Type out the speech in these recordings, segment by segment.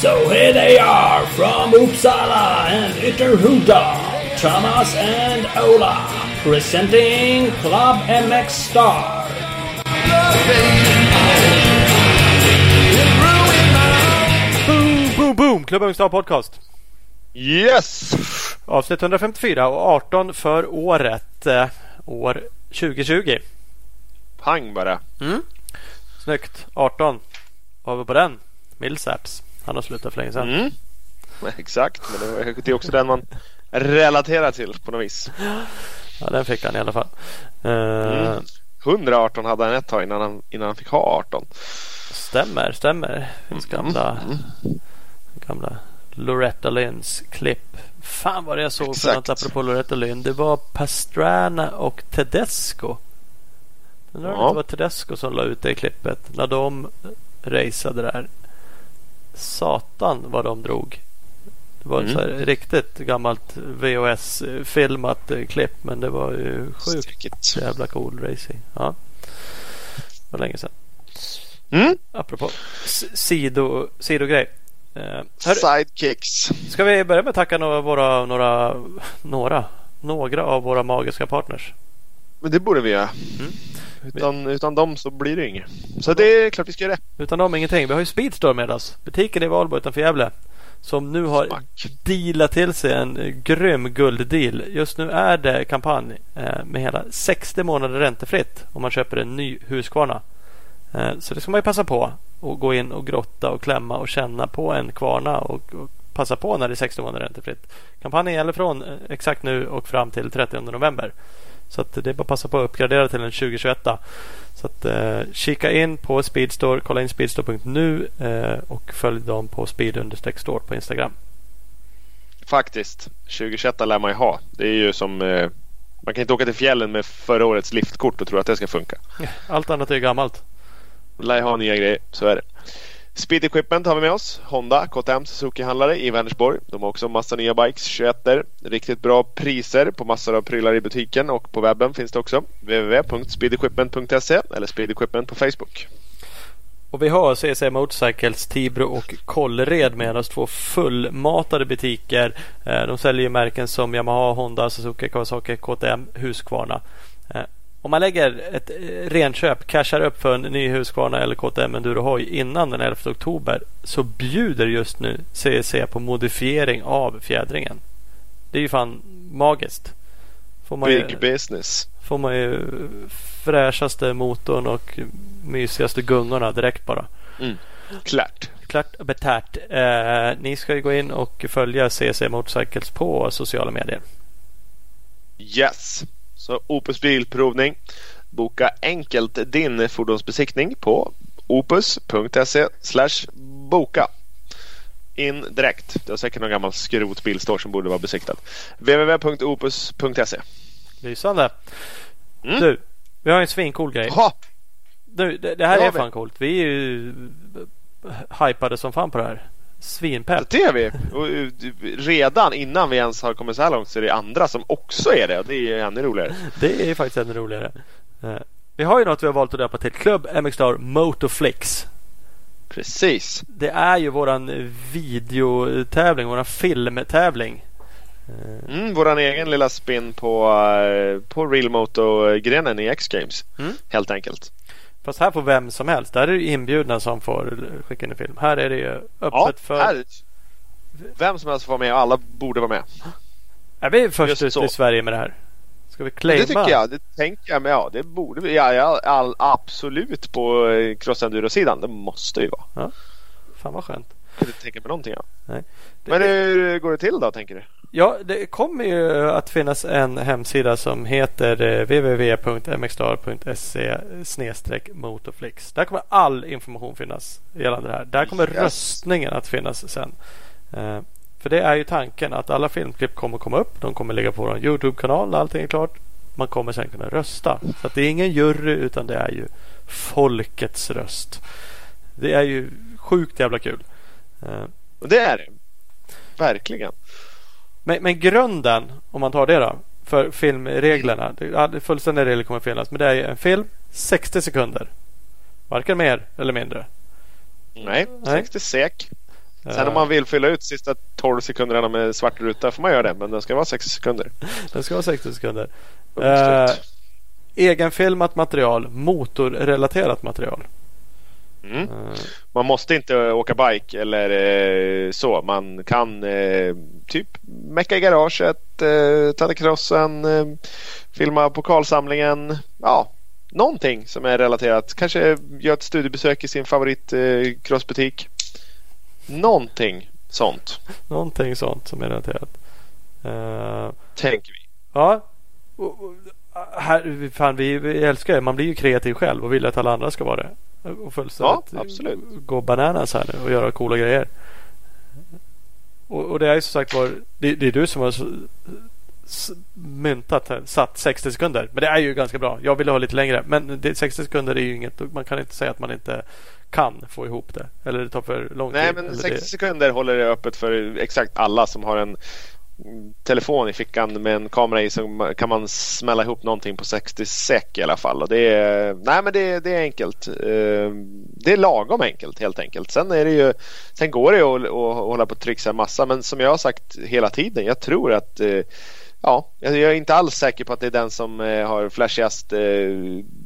So here they are from Uppsala and Ytterhuda, Thomas and Ola, presenting Club MX Star. Boom, boom, boom! Club MX Star Podcast. Yes! Avsnitt 154 och 18 för året. Eh, år 2020. Pang bara. Snyggt. 18. Vad har vi på den? Millsaps. Han har slutat för länge sedan. Mm. Exakt, men det är också den man relaterar till på något vis. Ja, den fick han i alla fall. Eh, Mm. 118 hade han ett tag innan han, innan han fick ha 18. Stämmer, stämmer. Finns gamla, gamla Loretta Lynns klipp. Fan vad det jag såg för Exakt. något apropå Loretta Lynn. Det var Pastrana och Tedesco. Om Ja. det var Tedesco som la ut det klippet. När de raceade där. Satan vad de drog. Det var ett Mm. här riktigt gammalt VHS-filmat eh, klipp. Men det var ju sjukt Stycket. jävla cool racing. Ja. Det var länge sedan. Mm. Apropå s- sido, Eh, hörru, Sidekicks. ska vi börja med att tacka några, våra, några, några, några av våra magiska partners? Men det borde vi göra. Mm. Utan, utan dem så blir det inget. Så det är klart vi ska göra det. Utan dem ingenting. Vi har ju Speedstore med oss. Butiken i Valbo utanför Gävle. Som nu har Smack. dealat till sig en grym gulddeal. Just nu är det kampanj eh, med hela 60 månader räntefritt om man köper en ny Husqvarna. Eh, Så det ska man ju passa på och gå in och grotta och klämma och känna på en kvarna och, och passa på när det är 60 månader räntefritt. Kampanjen gäller från eh, exakt nu och fram till 30 november. Så det är bara att passa på att uppgradera till en 2021. Så att, eh, kika in på Speedstore, kolla in speedstore.nu eh, och följ dem på speed-store på Instagram. Faktiskt. 2021 lär man ju ha. Det är ju som... Eh, man kan inte åka till fjällen med förra årets liftkort och tro att det ska funka. Allt annat är gammalt. Lär ju ha nya grejer. Så är det. Speed Equipment har vi med oss. Honda, KTM Suzuki-handlare i Vänersborg. De har också massa nya bikes, 21 Riktigt bra priser på massor av prylar i butiken och på webben finns det också. www.speedequipment.se eller Speed Equipment på Facebook. Och vi har CC Motorcycles, Tibro och Kållered med oss. Två fullmatade butiker. Eh, de säljer ju märken som Yamaha, Honda, Suzuki, Kawasaki, KTM, Husqvarna. Eh, om man lägger ett eh, renköp, cashar upp för en ny Husqvarna eller KTM Enduro hoj innan den 11 oktober så bjuder just nu CEC på modifiering av fjädringen. Det är ju fan magiskt. Får man ju- Big business. får man ju fräschaste motorn och mysigaste gungorna direkt bara. Klart. Klart och betärt. Eh, ni ska ju gå in och följa CC Motorcycles på sociala medier. Yes. Så Opus Bilprovning. Boka enkelt din fordonsbesiktning på opus.se slash boka. In direkt. Det är säkert någon gammal skrotbil som borde vara besiktad. www.opus.se Lysande. Mm. Du, vi har en svincool grej. Jaha, Du, det, det här har är vi. fan coolt. Vi är ju hypade som fan på det här. Svinpepp. det är vi. Och, eh, redan innan vi ens har kommit så här långt så är det andra som också är det. Och det är ju ännu roligare. Det är ju faktiskt ännu roligare. Eh, vi har ju något vi har valt att döpa till Club MX Star Motorflix. Precis. Det är ju våran videotävling, våran filmtävling. Eh, Mm, våran egen lilla spin på, på Real Moto-grenen i X-Games. Mm. Helt enkelt. Fast här får vem som helst. Där är det inbjudna som får skicka in en film. Här är det ju öppet Ja, för... här, vem som helst får vara med och alla borde vara med. Är vi först ut i Sverige med det här? Ska vi claima? Det tycker jag. Det tänker jag. Men ja, det borde vi. Ja, ja, all, absolut på eh, crossenduro-sidan. Det måste ju vara. Fan vad skönt. Kan inte tänka mig någonting annat. Nej. Det- Men hur går det till då tänker du? Ja, det kommer ju att finnas en hemsida som heter eh, www.mxstar.se motorflix. Där kommer all information finnas gällande det här. Där kommer Yes. röstningen att finnas sen. Eh, För det är ju tanken att alla filmklipp kommer komma upp. De kommer ligga på vår Youtube-kanal när allting är klart. Man kommer sen kunna rösta. Så det är ingen jury utan det är ju folkets röst. Det är ju sjukt jävla kul. Eh, Och det är det. Verkligen. Men, men grunden, om man tar det då. för filmreglerna. Fullständiga regler kommer finnas. Men det är en film 60 sekunder. Varken mer eller mindre. Nej, Nej. 60 sek. Sen Eh, om man vill fylla ut sista 12 sekunderna med svart ruta får man göra det. Men den ska vara 60 sekunder. Den ska vara 60 sekunder. Eh, egenfilmat material. Motorrelaterat material. Mm. Eh, Man måste inte åka bike eller eh, så. Man kan eh, typ mecka i garaget, eh, ta crossen, eh, filma pokalsamlingen. Ja, någonting som är relaterat. Kanske göra ett studiebesök i sin favorit eh, crossbutik. Någonting sånt någonting sånt som är relaterat. Tänker vi. Ja. Och, och, här, fan, vi, vi älskar det. Man blir ju kreativ själv och vill att alla andra ska vara det. Och fullständigt Ja, absolut. gå bananas här nu och göra coola grejer. Och, och det är ju som sagt var, det, det är du som har myntat här, satt 60 sekunder. Men det är ju ganska bra. Jag ville ha lite längre. Men det, 60 sekunder är ju inget. Man kan inte säga att man inte kan få ihop det. Eller det tar för lång Nej, tid. men eller 60 det, sekunder håller det öppet för exakt alla som har en telefon i fickan med en kamera i så kan man smälla ihop någonting på 60 sek i alla fall. Och det är, nej, men det, det är enkelt. Eh, det är lagom enkelt helt enkelt. Sen, är det ju, sen går det ju att, att hålla på och trixa en massa men som jag har sagt hela tiden, jag tror att eh, Ja, jag är inte alls säker på att det är den som eh, har flashigast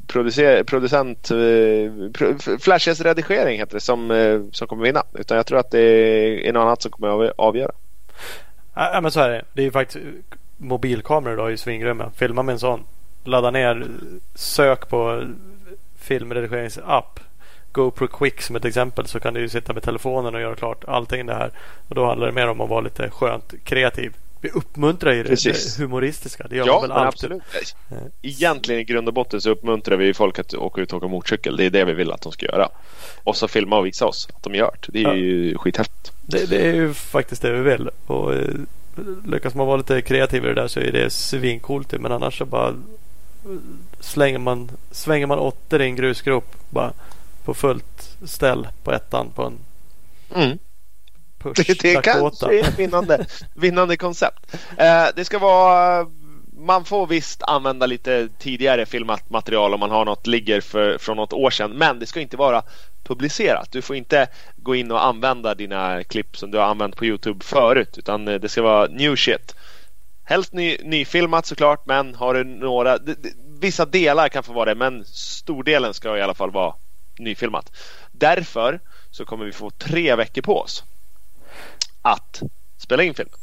producer, producent, pro, flashigast redigering heter det som, som kommer vinna. Utan jag tror att det är något annat som kommer avgöra. Ja, men så är det. Det är ju faktiskt mobilkameror då är ju svingrymma. Filma med en sån. Ladda ner. Sök på filmredigeringsapp. GoPro Quick som ett exempel så kan du ju sitta med telefonen och göra klart allting det här. Och då handlar det mer om att vara lite skönt kreativ. Vi uppmuntrar ju Precis. det humoristiska. Det gör Ja, väl alltid. absolut. Egentligen i grund och botten så uppmuntrar vi folk att åka ut och åka motorcykel. Det är det vi vill att de ska göra. Och så filma och visa oss att de gör det. Det är Ja. ju skithäftigt. Det, det är ju faktiskt det vi vill. Och eh, lyckas man vara lite kreativ i det där så är det svincoolt. Men annars så bara eh, slänger man, svänger man åttor i en grusgrop bara på fullt ställ på ettan på en Mm. Push Det, det kanske är ett vinnande, vinnande koncept. Eh, det ska vara man får visst använda lite tidigare filmat material om man har något ligger för, från något år sedan. Men det ska inte vara publicerat. Du får inte gå in och använda dina klipp som du har använt på Youtube förut. Utan eh, det ska vara new shit. Helst ny, nyfilmat såklart men har du några d- d- Vissa delar kan få vara det men stordelen ska i alla fall vara nyfilmat. Därför så kommer vi få tre veckor på oss att spela in filmen.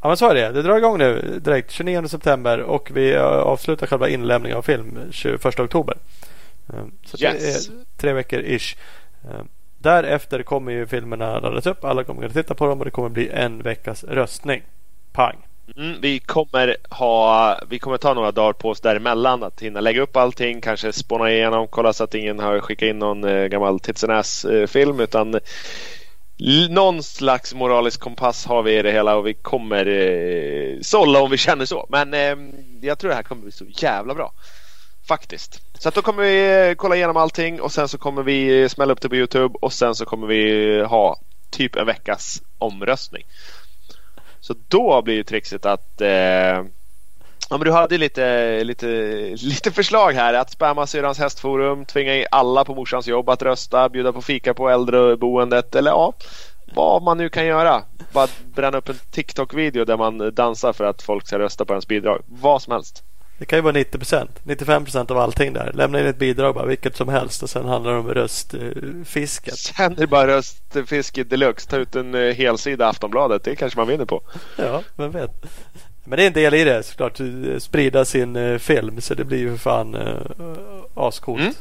Ja men så är det. Det drar igång nu direkt 29 september och vi eh, avslutar själva inlämningen av film 21 oktober. Eh, Så Yes. det är tre veckor ish. Eh, Därefter kommer ju filmerna laddas upp. Alla kommer kunna titta på dem och det kommer bli en veckas röstning. Pang. Mm, vi, kommer ha, vi kommer ta några dagar på oss däremellan att hinna lägga upp allting, kanske spåna igenom, kolla så att ingen har skickat in någon eh, gammal tits film utan någon slags moralisk kompass har vi i det hela och vi kommer eh, sålla om vi känner så. Men eh, jag tror det här kommer bli så jävla bra. Faktiskt. Så att då kommer vi eh, kolla igenom allting och sen så kommer vi eh, smälla upp det på Youtube och sen så kommer vi eh, ha typ en veckas omröstning. Så då blir ju trixet att eh, Ja men du hade lite, lite, lite förslag här att spamma syrrans hästforum, tvinga in alla på morsans jobb att rösta, bjuda på fika på äldreboendet eller ja, vad man nu kan göra. Bara bränna upp en TikTok-video där man dansar för att folk ska rösta på ens bidrag. Vad som helst. Det kan ju vara 90 procent. 95 procent av allting där. Lämna in ett bidrag bara vilket som helst och sen handlar det om röstfisket. Sen är det bara röstfiske deluxe. Ta ut en eh, helsida Aftonbladet. Det kanske man vinner på. Ja, vem vet. Men det är en del i det såklart. Sprida sin eh, film så det blir ju för fan uh, ascoolt. Mm.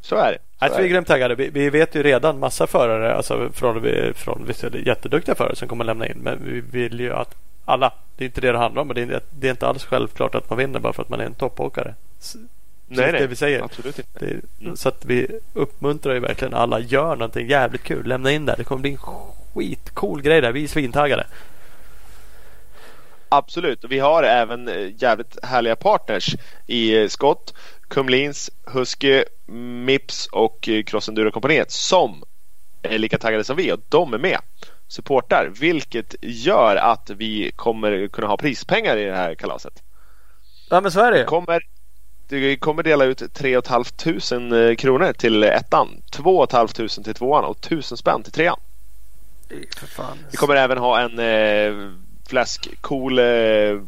Så är det. Så Alltså, är vi är grymt taggade. Vi, vi vet ju redan massa förare, alltså från, från vissa jätteduktiga förare som kommer lämna in. Men vi vill ju att alla, det är inte det det handlar om. Men det är, det är inte alls självklart att man vinner bara för att man är en toppåkare. Så- Nej, nej. det vi säger. Absolut inte. Det Mm. Så att vi uppmuntrar ju verkligen alla. Gör någonting jävligt kul. Lämna in där. Det kommer bli en skitcool grej där. Vi är svintaggade. Absolut. Och vi har även eh, jävligt härliga partners i eh, Scott, Kumlins, Husky, Mips och eh, Cross Enduro kompaniet som är lika taggade som vi och de är med. Supportar, vilket gör att vi kommer kunna ha prispengar i det här kalaset. Ja men så är det ju. Kommer, du kommer dela ut 3 500 kronor till ettan. 2 500 till tvåan och 1000 spänn till trean. Vi kommer även ha en eh, fläskcool eh,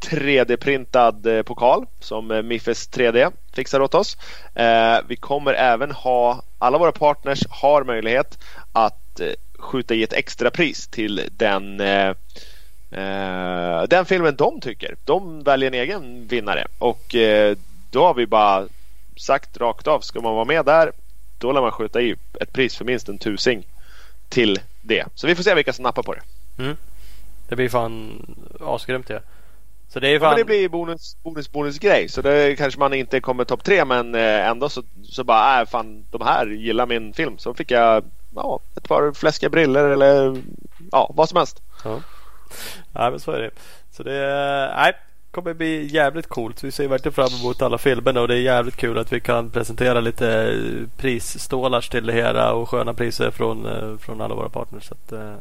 3D-printad eh, pokal som eh, Miffes 3D fixar åt oss. Eh, vi kommer även ha, alla våra partners har möjlighet att eh, skjuta i ett extra pris till den eh, eh den filmen de tycker. De väljer en egen vinnare och eh, då har vi bara sagt rakt av, ska man vara med där då lär man skjuta i ett pris för minst en tusing till det. Så vi får se vilka som nappar på det. Mm. Det blir fan asgrymt det. Så det är Ja, fan... men det blir bonus, bonus, bonus grej. Så det kanske man inte kommer topp tre men eh, ändå så, så bara, äh, fan de här gillar min film. Så fick jag ja, ett par fläskiga briller eller ja, vad som helst. Ja. Nej men så är det. Så det nej, kommer bli jävligt coolt. Vi ser verkligen fram emot alla filmerna och det är jävligt kul att vi kan presentera lite prisstålars till det hela och sköna priser från, eh, från alla våra partners. Så att, eh,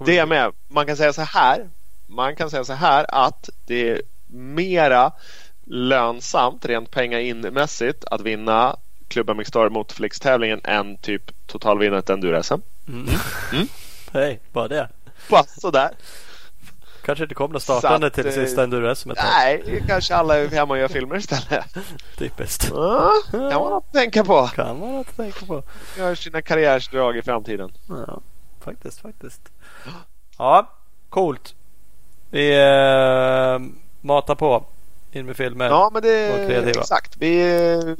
det är med. Man kan säga så här. Man kan säga så här att det är mera lönsamt rent pengainmässigt att vinna Klubben Mixstar Motorflix-tävlingen än typ totalvinnandet Enduro-SM. Mm. Mm. Hej, bara det. Bara sådär. Kanske inte kommer något startande att, till eh, sista enduro SM Nej, kanske alla är hemma och gör filmer istället. Typiskt. Ja, kan man att tänka på. Kan man inte tänka på. Gör sina karriärsdrag i framtiden. Ja, faktiskt, faktiskt. Ja, coolt. Vi eh, matar på in med filmer. Ja, men det exakt. Vi,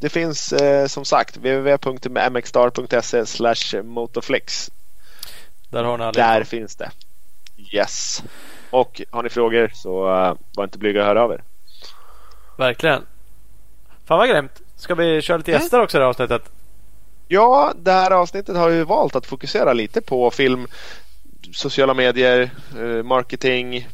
det finns eh, som sagt www.mxstar.se slash motorflix. Där har ni alla Där finns det. Yes. Och har ni frågor så var inte blyga att höra av er. Verkligen. Fan vad grymt. Ska vi köra lite gäster också i det här avsnittet? Ja, det här avsnittet har vi valt att fokusera lite på film, sociala medier, eh, marketing.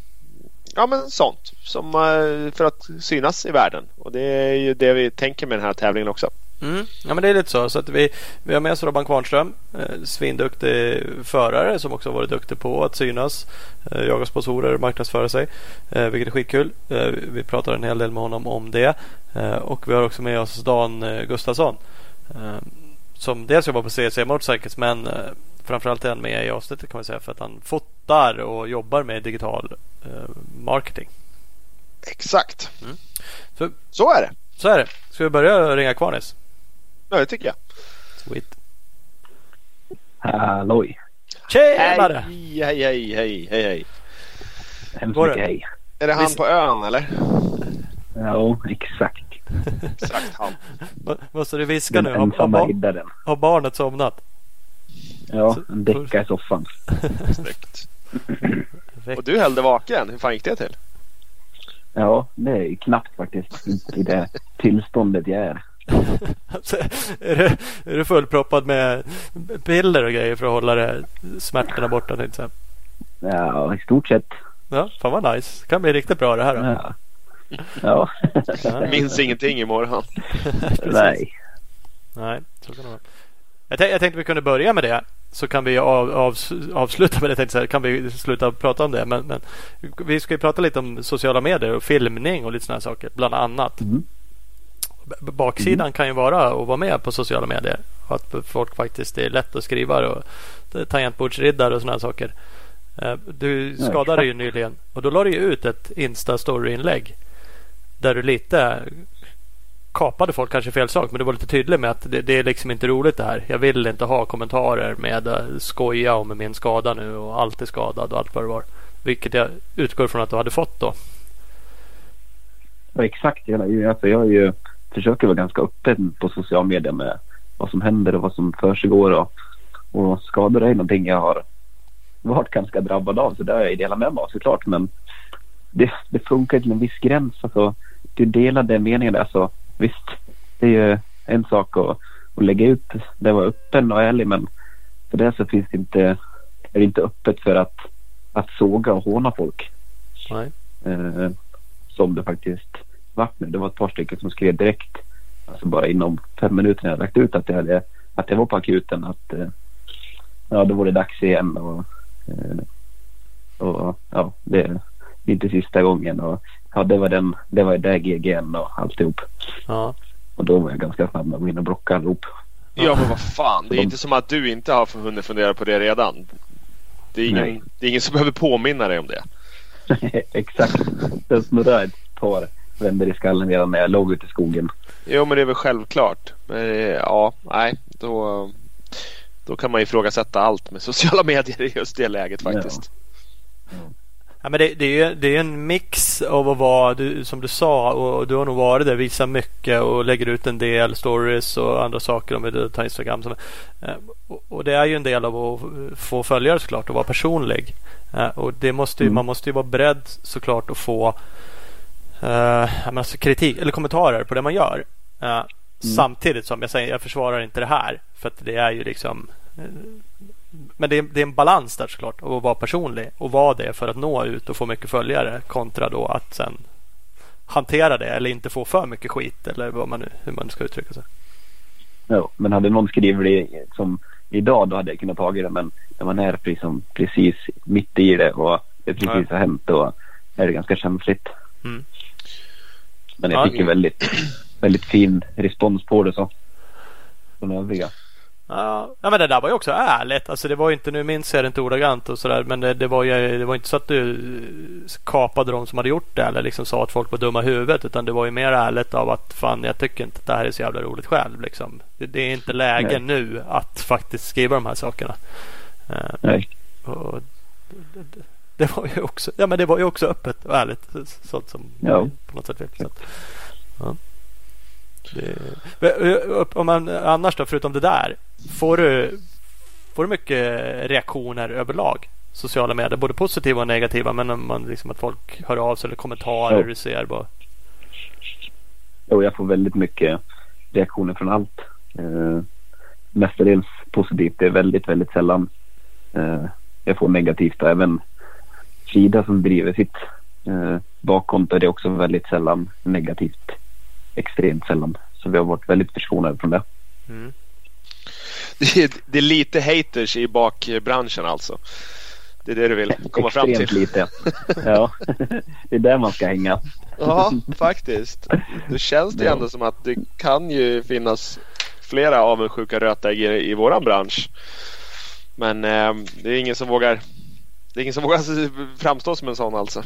Ja, men sånt som eh, för att synas i världen. Och det är ju det vi tänker med den här tävlingen också. Mm. Ja men det är lite så. så att vi, vi har med oss Robban Kvarnström. Eh, svinduktig förare som också har varit duktig på att synas. Eh, jaga sponsorer och marknadsföra sig. Eh, vilket är skitkul. Eh, vi pratar en hel del med honom om det. Eh, och vi har också med oss Dan Gustafsson. Som dels jobbar på CC Motorcycles men framförallt är han med i avsnittet kan man säga för att han fotar och jobbar med digital eh, marketing. Exakt. Mm. Så- Så är det. Så är det. Ska vi börja ringa Kvarnis? Ja, det tycker jag. Sweet. Halloj! Tjenare! Hej, hej, hej, hej, hej, hej. Hemskt mycket hej. Är det han Visst- på ön eller? Ja, exakt. Exakt han. Må- Måste du viska nu? Har, har, har barnet somnat? Ja, Så- en decka i soffan. Snyggt. Och du höll dig vaken. Hur fan gick det till? Ja, det är knappt faktiskt i det tillståndet jag är. Alltså, är, du, är du fullproppad med piller och grejer för att hålla det, smärtorna borta? jag säga? Ja, i stort sett. Ja, fan vad nice. kan bli riktigt bra det här. Då. Ja. Ja. Ja. Minns ingenting imorgon. Nej. Nej, så kan det vara. Jag, jag tänkte vi kunde börja med det. Så kan vi av, av, avsluta med det. Tänkte jag, säga. kan vi sluta prata om det. Men, men vi ska ju prata lite om sociala medier och filmning och lite sådana saker. Bland annat. Mm. Baksidan kan ju vara att vara med på sociala medier. Att folk faktiskt är lätt att skriva och tangentbordsriddare och sådana saker. Eh, Du skadade ju nyligen och då la du ut ett Insta-story-inlägg. Där du lite kapade folk kanske fel sak men du var lite tydlig med att det, det är liksom inte roligt det här. Jag vill inte ha kommentarer med skoja om min skada nu och allt är skadad och allt vad det var. Vilket jag utgår från att du hade fått då. Ja, exakt. Jag, alltså, jag är ju, försöker vara ganska öppen på sociala medier med vad som händer och vad som försiggår. Och, och skador är någonting jag har varit ganska drabbad av. Så det har jag ju delat med mig av såklart. Men det, det funkar till en viss gräns. Alltså, du delade meningar. Alltså, visst, det är ju en sak att, att lägga ut. Det var öppen och ärlig. Men för det så finns det inte, är det inte öppet för att, att såga och håna folk. Nej. Eh, som det faktiskt vart nu. Det var ett par stycken som skrev direkt, alltså bara inom fem minuter när jag lagt ut att jag, hade, att jag var på akuten. Att eh, ja, då var det dags igen. Och, eh, och ja, det, det är inte sista gången. Och ja, det var den, det var där GGN och alltihop. Ja. Och då var jag ganska snabb med att gå in och blocka allihop. Ja men vad fan, det är inte som att du inte har hunnit fundera på det redan. Det är ingen, det är ingen som behöver påminna dig om det. Exakt. Det snurrade ett par vänder i skallen redan när jag låg ute i skogen. Jo men det är väl självklart. Men ja, nej då, då kan man ifrågasätta allt med sociala medier i just det läget faktiskt. Ja. Ja, men det, det, är, det är en mix av att vara, du, som du sa, och du har nog varit där, visar mycket och lägger ut en del stories och andra saker om du tar Instagram. Som, eh, och, och, det är ju en del av att få följare såklart och vara personlig. Eh, och det måste ju, mm. man måste ju vara beredd såklart att få eh, alltså kritik eller kommentarer på det man gör. Eh, mm. Samtidigt som jag säger, jag försvarar inte det här. För att det är ju liksom eh, men det är, det är, en balans där såklart att vara personlig och vara det för att nå ut och få mycket följare kontra då att sen hantera det eller inte få för mycket skit eller vad man hur man ska uttrycka sig. Ja, men hade någon skrivit det som idag då hade jag kunnat ta det men när man är liksom precis mitt i det och det precis ja. har hänt då är det ganska känsligt. Mm. Men jag fick ju väldigt, väldigt fin respons på det så. Från övriga. Ja, men det där var ju också ärligt. Alltså det var ju inte, nu minns jag det inte ordagrant och sådär. Men det, det, var ju det var inte så att du kapade dem som hade gjort det. Eller liksom sa att folk var dumma i huvudet. Utan det var ju mer ärligt av att fan jag tycker inte att det här är så jävla roligt själv. Liksom. Det, det är inte läge Nej. nu att faktiskt skriva de här sakerna. Eh, Nej. Och det, det, var ju också, ja men det var ju också öppet och ärligt. Sånt som ja. på något sätt vill. Så ja. Det, om man, annars då, förutom det där. Får du, får du mycket reaktioner överlag? Sociala medier, både positiva och negativa. Men om man, liksom, att folk hör av sig eller kommentarer jo. du ser. Bara... Jo, jag får väldigt mycket reaktioner från allt. Eh, mestadels positivt. Det är väldigt, väldigt sällan eh, jag får negativt. Även Frida som driver sitt eh, bakkonto det är också väldigt sällan negativt extremt sällan. Så vi har varit väldigt förskonade från det. Mm. Det, är, det är lite haters i bakbranschen alltså. Det är det du vill komma fram till? Extremt lite. Ja, det är där man ska hänga. Ja, faktiskt. Då känns det ändå som att det kan ju finnas flera avundsjuka rötägg i, våran bransch. Men eh, det är ingen som vågar Det är ingen som vågar framstå som en sån alltså.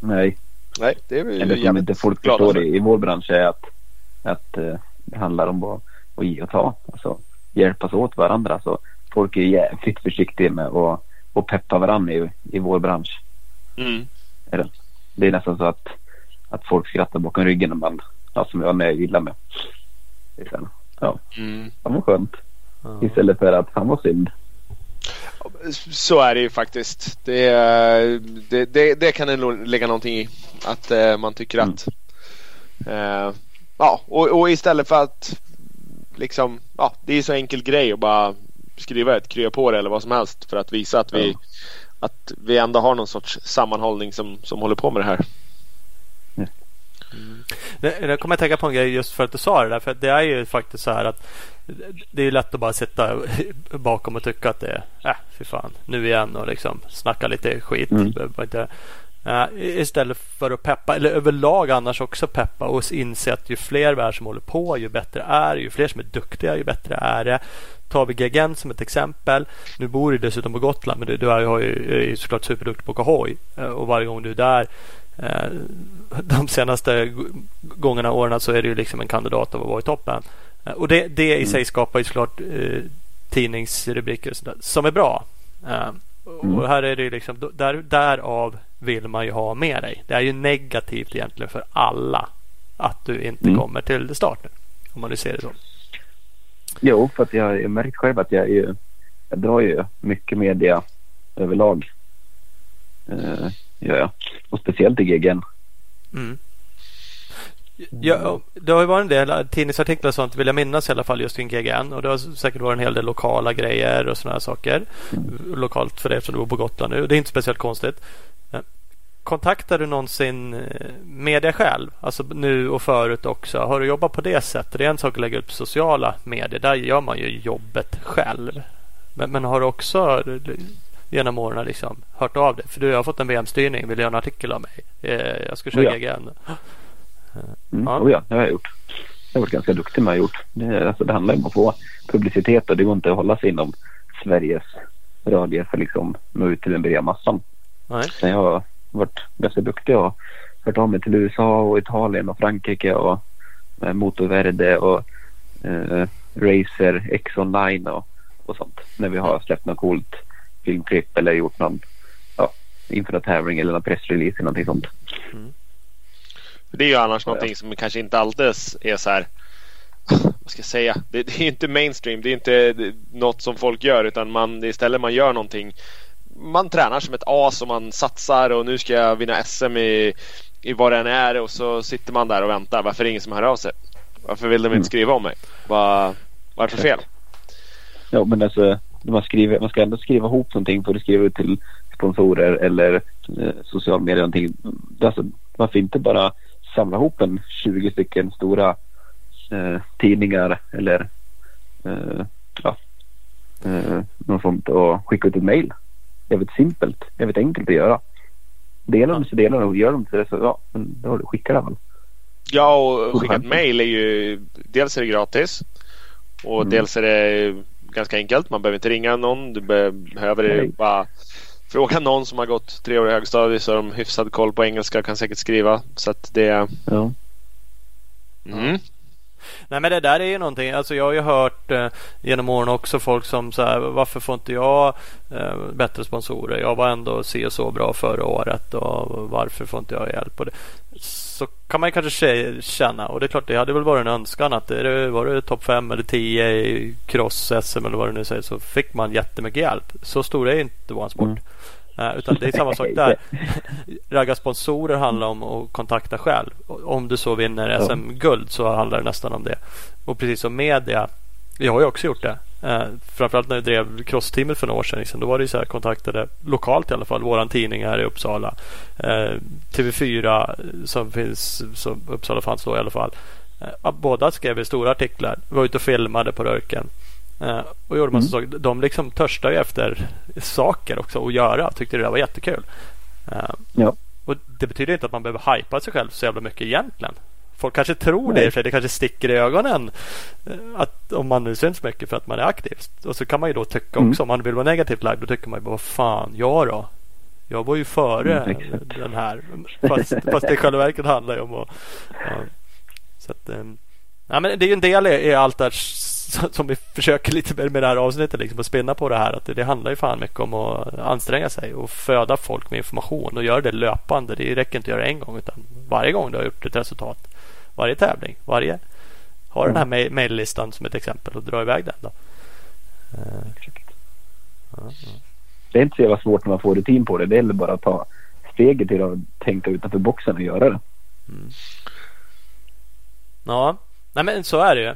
Nej, Nej, det är vi Eller som inte folk förstår i vår bransch är att, att uh, det handlar om att, att ge och ta. Alltså hjälpas åt varandra. Så folk är jävligt försiktiga med att, att peppa varandra i, i vår bransch. Mm. Är det, det är nästan så att, att folk skrattar bakom ryggen när man, ja, som jag när jag gillar med. ja, mm. det var skönt. Istället för att han var synd. Så är det ju faktiskt. Det, det, det, det kan det nog lägga någonting i. Att eh, man tycker mm. att eh, Ja och, och, istället för att liksom Ja det är så enkel grej att bara skriva ett krya på det eller vad som helst för att visa att vi Att vi ändå har någon sorts sammanhållning som, som håller på med det här. Mm. Det kommer jag tänka på en grej just för att du sa det där. För det är ju faktiskt så här att det är lätt att bara sitta bakom och tycka att det är äh, fy fan, nu igen och liksom snacka lite skit. Mm. Uh, istället för att peppa, eller överlag annars också peppa och inse att ju fler vi är som håller på, ju bättre är det. Ju fler som är duktiga, ju bättre är det. Tar vi GGN som ett exempel. Nu bor du dessutom på Gotland, men du, du är, ju, såklart superduktig på hoj. Uh, och varje gång du är där uh, de senaste gångerna åren så är ju liksom en kandidat av att vara i toppen. Eh, och det, det i mm. sig skapar ju såklart eh, tidningsrubriker och som är bra. Eh, mm. Och här är det liksom, där, därav vill man ju ha med dig. Det är ju negativt egentligen för alla att du inte mm. kommer till start nu. Om man nu ser det så. Jo, för att jag har märkt själv att jag, är, jag drar ju mycket media överlag. Uh, gör jag. Och speciellt i GGN. Mm. Ja, det har ju varit en del tidningsartiklar och sånt vill jag minnas i alla fall just kring GGN. Och det har säkert varit en hel del lokala grejer och sådana här saker. Mm. Lokalt för dig som du bor på Gotland nu. Det är inte speciellt konstigt. Eh, kontaktar du någonsin eh, media själv? Alltså nu och förut också. Har du jobbat på det sättet? Det är en sak att lägga ut på sociala medier. Där gör man ju jobbet själv. Men, men har du också genom åren liksom hört av dig. För du har fått en VM-styrning. Vill du göra en artikel av mig? Eh, jag ska köra Oh ja. GGN. Mm. Ja. Oh ja, det har jag gjort. Jag har varit ganska duktig med att gjort. Det, alltså, det handlar om att få publicitet och det går inte att hålla sig inom Sveriges radie för liksom nå ut till den breda massan. Nej. Så jag varit ganska duktig och hört av mig till USA och Italien och Frankrike och eh, Motorverde och eh, Racer, X Online och, och sånt. När vi har släppt något coolt filmklipp eller gjort någon ja, inför någon tävling eller någon pressrelease eller någonting sånt. Det är ju annars någonting som kanske inte alltid är så här. Vad ska jag säga? Det, det är inte mainstream. Det är inte något som folk gör utan man, istället man gör någonting. Man tränar som ett as och man satsar och nu ska jag vinna SM i, i vad det än är och så sitter man där och väntar. Varför är det ingen som hör av sig? Varför vill de inte Mm. skriva om mig? Vad, varför fel? Ja men alltså man, skriver, man ska ändå skriva ihop någonting för att skriva ut till sponsorer eller eh, social media någonting. Alltså, varför inte bara samla ihop en 20 stycken stora eh, tidningar eller eh, ja, eh, något sånt och skicka ut ett mail. Jävligt simpelt, jävligt enkelt att göra. Delar de så delar de och gör de så det så ja, men då har du skickat väl. Ja och skicka ett mail är ju dels är det gratis och Mm. dels är det ganska enkelt. Man behöver inte ringa någon. Du be- behöver Nej. bara fråga någon som har gått tre år i högstadiet så har de hyfsad koll på engelska och kan säkert skriva. Så att det... Ja. Mm. Nej men det där är ju någonting. Alltså jag har ju hört eh, genom åren också folk som så här, varför får inte jag eh, bättre sponsorer? Jag var ändå si och så bra förra året och varför får inte jag hjälp? Och det, så kan man ju kanske känna och det är klart det hade väl varit en önskan att är det, var det topp 5 eller 10 i cross-SM eller vad det nu säger så fick man jättemycket hjälp. Så stor är inte vår sport. Mm. Eh, utan det är samma sak där. Ragga sponsorer handlar om att kontakta själv. Om du så vinner. SM-guld så handlar det nästan om det. Och precis som media. Jag har ju också gjort det. Eh, framförallt när vi drev crossteamet för några år sedan. Liksom, då var det så här kontaktade lokalt i alla fall. Våran tidning här i Uppsala. Eh, TV4 som finns. Som Uppsala fanns då i alla fall. Båda skrev stora artiklar. Var ute och filmade på Rörken. Eh, och gjorde massa saker. De liksom törstar ju efter saker också att göra. Tyckte det där var jättekul. Eh, Ja. och Det betyder inte att man behöver hypa sig själv så jävla mycket egentligen. Folk kanske tror det Nej. i och för sig. Det kanske sticker i ögonen eh, att om man nu syns mycket för att man är aktiv. Och så kan man ju då tycka Mm. också om man vill vara negativt lagd. Då tycker man ju bara vad fan, jag då? Jag var ju före Mm, den här. Fast, fast det i själva verket handlar ju om att... Ja. Så att, eh, ja, men det är ju en del i, i allt det här som vi försöker lite med, med det här avsnittet. Liksom, att spinna på det här. Att det, det handlar ju fan mycket om att anstränga sig och föda folk med information och göra det löpande. Det räcker inte att göra en gång utan varje gång du har gjort ett resultat. Varje tävling. Varje. Ha den här mail- maillistan som ett exempel och dra iväg den då. Eh. Det är inte så jävla svårt när man får rutin på det. Det gäller bara att ta steget till att tänka utanför boxen och göra det. Ja, nej men så är det ju.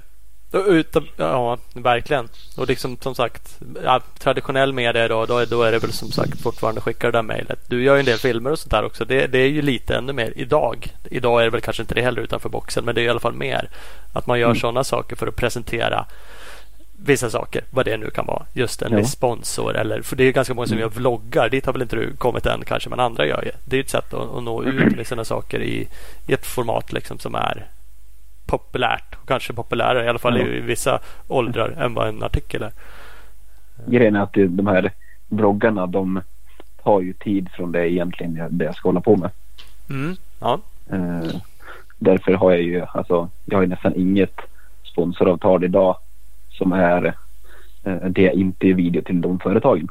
Utan, ja, verkligen. Och liksom som sagt, ja, traditionell media då, då, är, då är det väl som sagt fortfarande skicka det där mejlet. Du gör ju en del filmer och sånt där också. Det, det är ju lite ännu mer idag. Idag är det väl kanske inte det heller utanför boxen, men det är i alla fall mer. Att man gör Mm. sådana saker för att presentera vissa saker, vad det nu kan vara. Just en Ja. viss sponsor eller, för det är ju ganska många som Mm. gör vloggar. Dit har väl inte du kommit än kanske, men andra gör ju. Det är ett sätt att, att nå ut med sina saker i, i ett format liksom som är populärt. Och kanske populärare i alla fall Ja. i, vissa åldrar än vad en artikel är. Grejen är att de här bloggarna de tar ju tid från det egentligen jag- det jag ska hålla på med. Mm. Ja. Eh, därför har jag ju alltså jag har ju nästan inget sponsoravtal idag som är eh, det är inte är video till de företagen.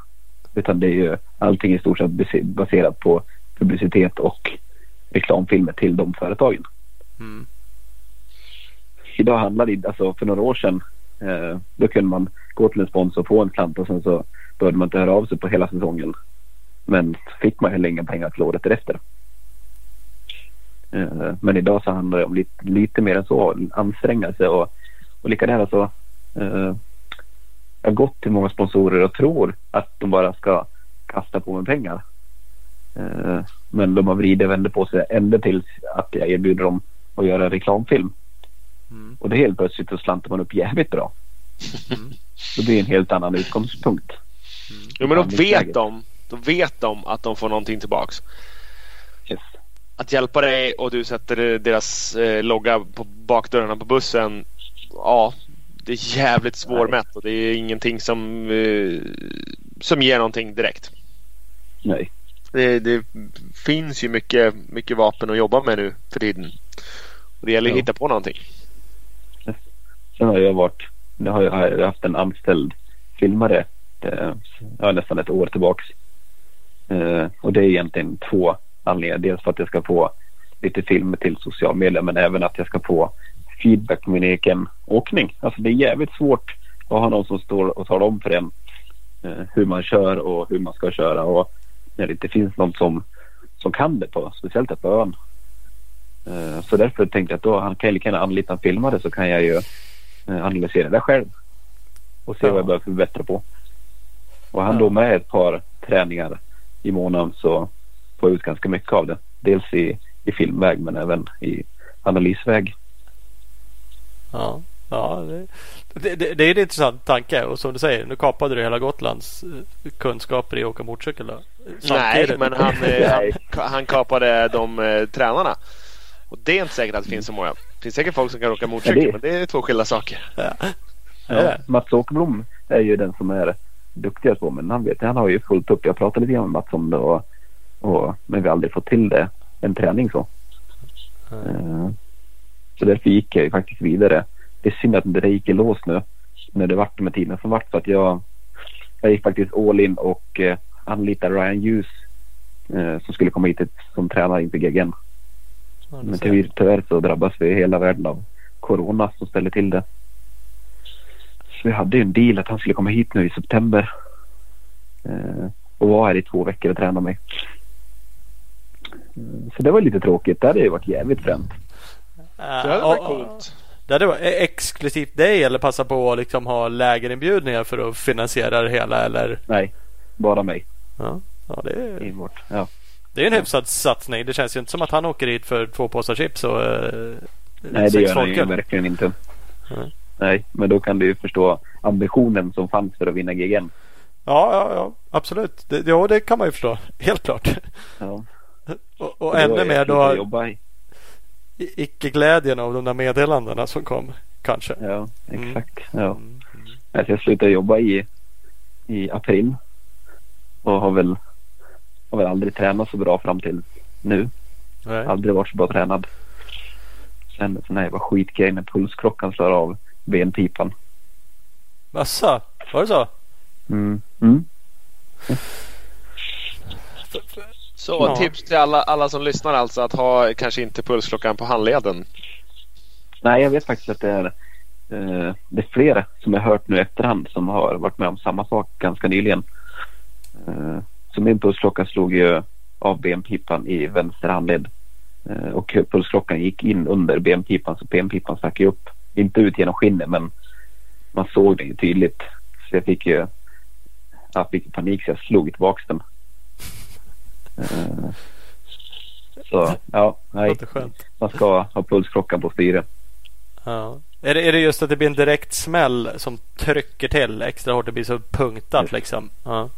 Utan det är ju allting i stort sett base- baserat på publicitet och reklamfilmer till de företagen. Mm. Idag handlar det alltså för några år sedan eh, då kunde man gå till en sponsor och få en slant och sen så behövde man inte höra av sig på hela säsongen. Men så fick man heller inga pengar till året därefter. Eh, men idag så handlar det om lite, lite mer än så, anstränga sig och, och likadant alltså eh, jag har gått till många sponsorer och tror att de bara ska kasta på mig pengar. Eh, men de har vridit och vänder på sig ända tills att jag erbjuder dem att göra reklamfilm. Mm. Och det helt plötsligt så slantar man upp jävligt bra. Mm. Då blir det en helt annan utgångspunkt. Jo men då vet de. Då vet de att de får någonting tillbaks. Yes. Att hjälpa dig och du sätter deras eh, logga på bakdörrarna på bussen. Ja, det är jävligt svårmätt och det är ingenting som, eh, som ger någonting direkt. Nej. Det, det, finns ju mycket, mycket vapen att jobba med nu för tiden. Och det gäller att Ja. hitta på någonting. Sen har jag varit, nu har jag haft en anställd filmare eh, ja, nästan ett år tillbaks. Eh, och det är egentligen två anledningar. Dels för att jag ska få lite filmer till sociala medier men även att jag ska få feedback på min egen åkning. Alltså det är jävligt svårt att ha någon som står och talar om för en eh, hur man kör och hur man ska köra och när det inte finns någon som, som kan det på, speciellt här på ön. Eh, så därför tänkte jag att då han kan jag lika gärna anlita en filmare så kan jag ju analysera det själv och se Ja. vad jag behöver förbättra på. Och han Ja. då med ett par träningar i månaden så får jag ut ganska mycket av det. Dels i, i filmväg men även i analysväg. Ja, ja det, det, det, är en intressant tanke och som du säger nu kapade du hela Gotlands eh, kunskaper i att åka motorcykel. Då. Nej, men han, eh, han, han kapade de eh, tränarna. Och det är inte säkert att det finns så många. Det finns säkert folk som kan åka motorcykel Ja, det- men det är två skilda saker. Ja. Ja, Ja. Mats Åkerblom är ju den som är duktigast på men han vet han har ju fullt upp. Jag pratade lite grann med Mats om det och, och, men vi har aldrig fått till det en träning så. Eh, Så därför gick jag ju faktiskt vidare. Det är synd att det gick i lås nu när det vart med tiden som vart för att jag, jag gick faktiskt all in och eh, anlitade Ryan Hughes eh, som skulle komma hit som tränare inför GGN. Ja, Men tyvärr, tyvärr så drabbas vi i hela världen av corona som ställer till det. Så vi hade ju en deal att han skulle komma hit nu i september. Eh, och vara här i två veckor och träna mig. Mm, Så det var lite tråkigt. Det hade ju varit jävligt fränt. Så det hade varit coolt. Det hade varit exklusivt dig eller passa på att liksom ha lägerinbjudningar för att finansiera det hela eller? Nej, bara mig. Ja, ja det, är, Enbart. Ja. Det är en hyfsad satsning. Det känns ju inte som att han åker hit för två påsar chips och eh, Nej, det gör han ju verkligen inte. Nej. Nej, men då kan du ju förstå ambitionen som fanns för att vinna GGN. Ja, ja, ja absolut. Det, ja, det kan man ju förstå. Helt klart. Ja. Och, och ännu mer då icke-glädjen av de där meddelandena som kom. Kanske. Ja, Mm. exakt. Ja. Mm. Alltså jag slutade jobba i, i april. Och har väl, har väl aldrig tränat så bra fram till nu. Nej. Aldrig varit så bra tränad. Sen så nej, var skitgrej när pulsklockan slår av benpipan. Asså, var det så? Mm. Mm. Så Ja. tips till alla, alla som lyssnar alltså att ha kanske inte pulsklockan på handleden. Nej, jag vet faktiskt att det är, eh, det är flera som jag hört nu efterhand som har varit med om samma sak ganska nyligen. Eh, så min pulsklocka slog ju av benpipan i vänster handled. Eh, och pulsklockan gick in under benpipan så benpipan stack ju upp. Inte ut genom skinnet men man såg den ju tydligt. Så jag fick ju jag fick panik så jag slog tillbaks den. Eh, så ja, nej. Man ska ha pulsklockan på styret. Ja. Är, det, är det just att det blir en direkt smäll som trycker till extra hårt? Det blir så punktat liksom. Ja.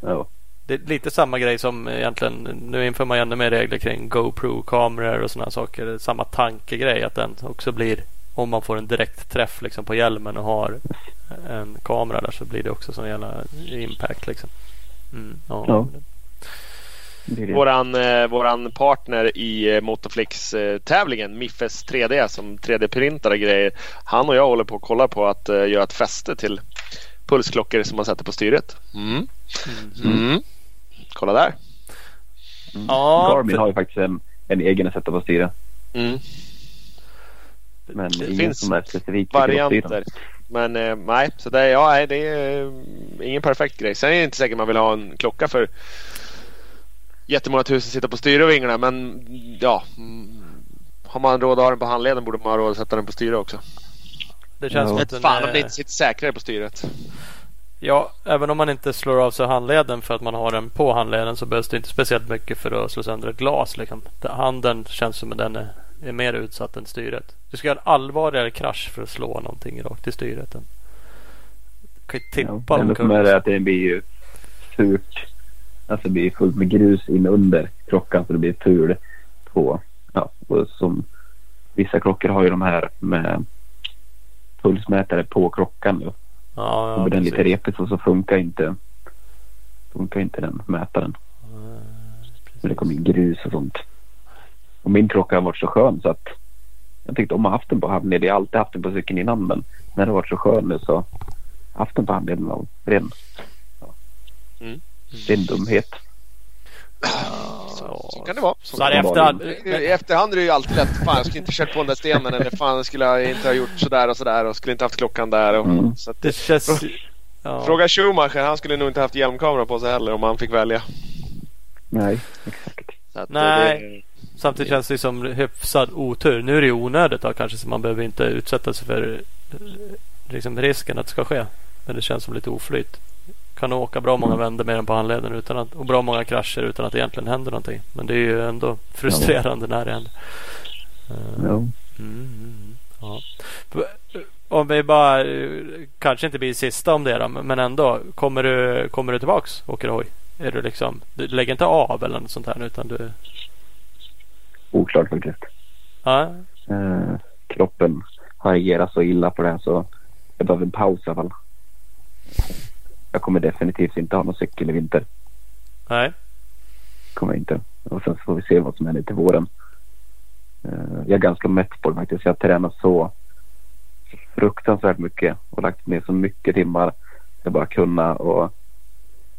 Ja. Det är lite samma grej som egentligen. Nu inför man ännu mer regler kring GoPro-kameror och sådana saker. Samma tankegrej att den också blir om man får en direkt träff liksom på hjälmen och har en kamera där så blir det också sån jävla impact liksom. Mm, ja. Ja. Det. Våran, eh, våran partner i eh, Motoflix-tävlingen, Miffes 3D som 3D-printar och grejer. Han och jag håller på att kolla på att eh, göra ett fäste till pulsklockor som man sätter på styret. Mm. Mm. Kolla där. Mm. Ja, Garmin för- har ju faktiskt en, en egen att sätta på styret. Mm. Men Det ingen finns som är specifik Varianter. Men eh, nej, så det, ja, det är eh, ingen perfekt grej. Sen är det inte säkert man vill ha en klocka för jättemånga tusen sitta på styre och vingla. Men ja, mm, har man råd att ha den på handleden borde man ha råd att sätta den på styre också. det känns Ja. som att den fan om det inte sitter säkrare på styret. Ja, även om man inte slår av sig handleden för att man har den på handleden så behövs det inte speciellt mycket för att slå sönder ett glas. Liksom. Handen känns som att den är, är mer utsatt än styret. Du ska göra en allvarligare krasch för att slå någonting rakt i styret. Än. Du kan ju Ja. tippa Det som omkull. är det att det blir ju fult. Alltså det blir fullt med grus in under klockan så det blir ful på. Ja, och som vissa klockor har ju de här med pulsmätare på klockan nu. Ja, och ja, med den lite repig så, så funkar inte funkar inte den mätaren. Ja, Men det kommer in grus och sånt. Och min klocka har varit så skön så att jag tyckte om att ha haft den på handled. Jag har alltid haft den på cykeln innan men när det har varit så skön nu så haft den på handleden av ren, ja. Mm. ren dumhet. Så, så kan det vara. Så Så här efterhand. I efterhand är det ju alltid lätt. Fan, jag skulle inte kört på den där stenen. Eller fan, skulle jag inte ha gjort sådär och sådär. Och skulle inte haft klockan där. Och, Mm. så att, Det känns... Ja. Fråga Schumacher. Han skulle nog inte haft hjälmkamera på sig heller om han fick välja. Nej, exakt. Så att, Nej. det- Samtidigt känns det som hyfsad otur. Nu är det ju onödigt då kanske så man behöver inte utsätta sig för liksom, risken att det ska ske. Men det känns som lite oflyt. Kan nog åka bra många vändor med den på handleden utan att, och bra många krascher utan att det egentligen händer någonting. Men det är ju ändå frustrerande när det händer. Eh, Ja. Mm, mm, ja. Om vi bara, eh, kanske inte blir sista om det då, men ändå. Kommer du, kommer du tillbaks och åker hoj? Är du liksom, du lägger inte av eller något sånt här utan du... Oklart faktiskt. Ja, Eh, kroppen har agerat så illa på det så jag behöver en paus i alla fall. Jag kommer definitivt inte ha någon cykel i vinter. nej. kommer jag inte. Och sen så får vi se vad som händer till våren. Eh, jag är ganska mätt på det faktiskt. Jag har tränat så fruktansvärt mycket och lagt ner så mycket timmar jag bara kunnat och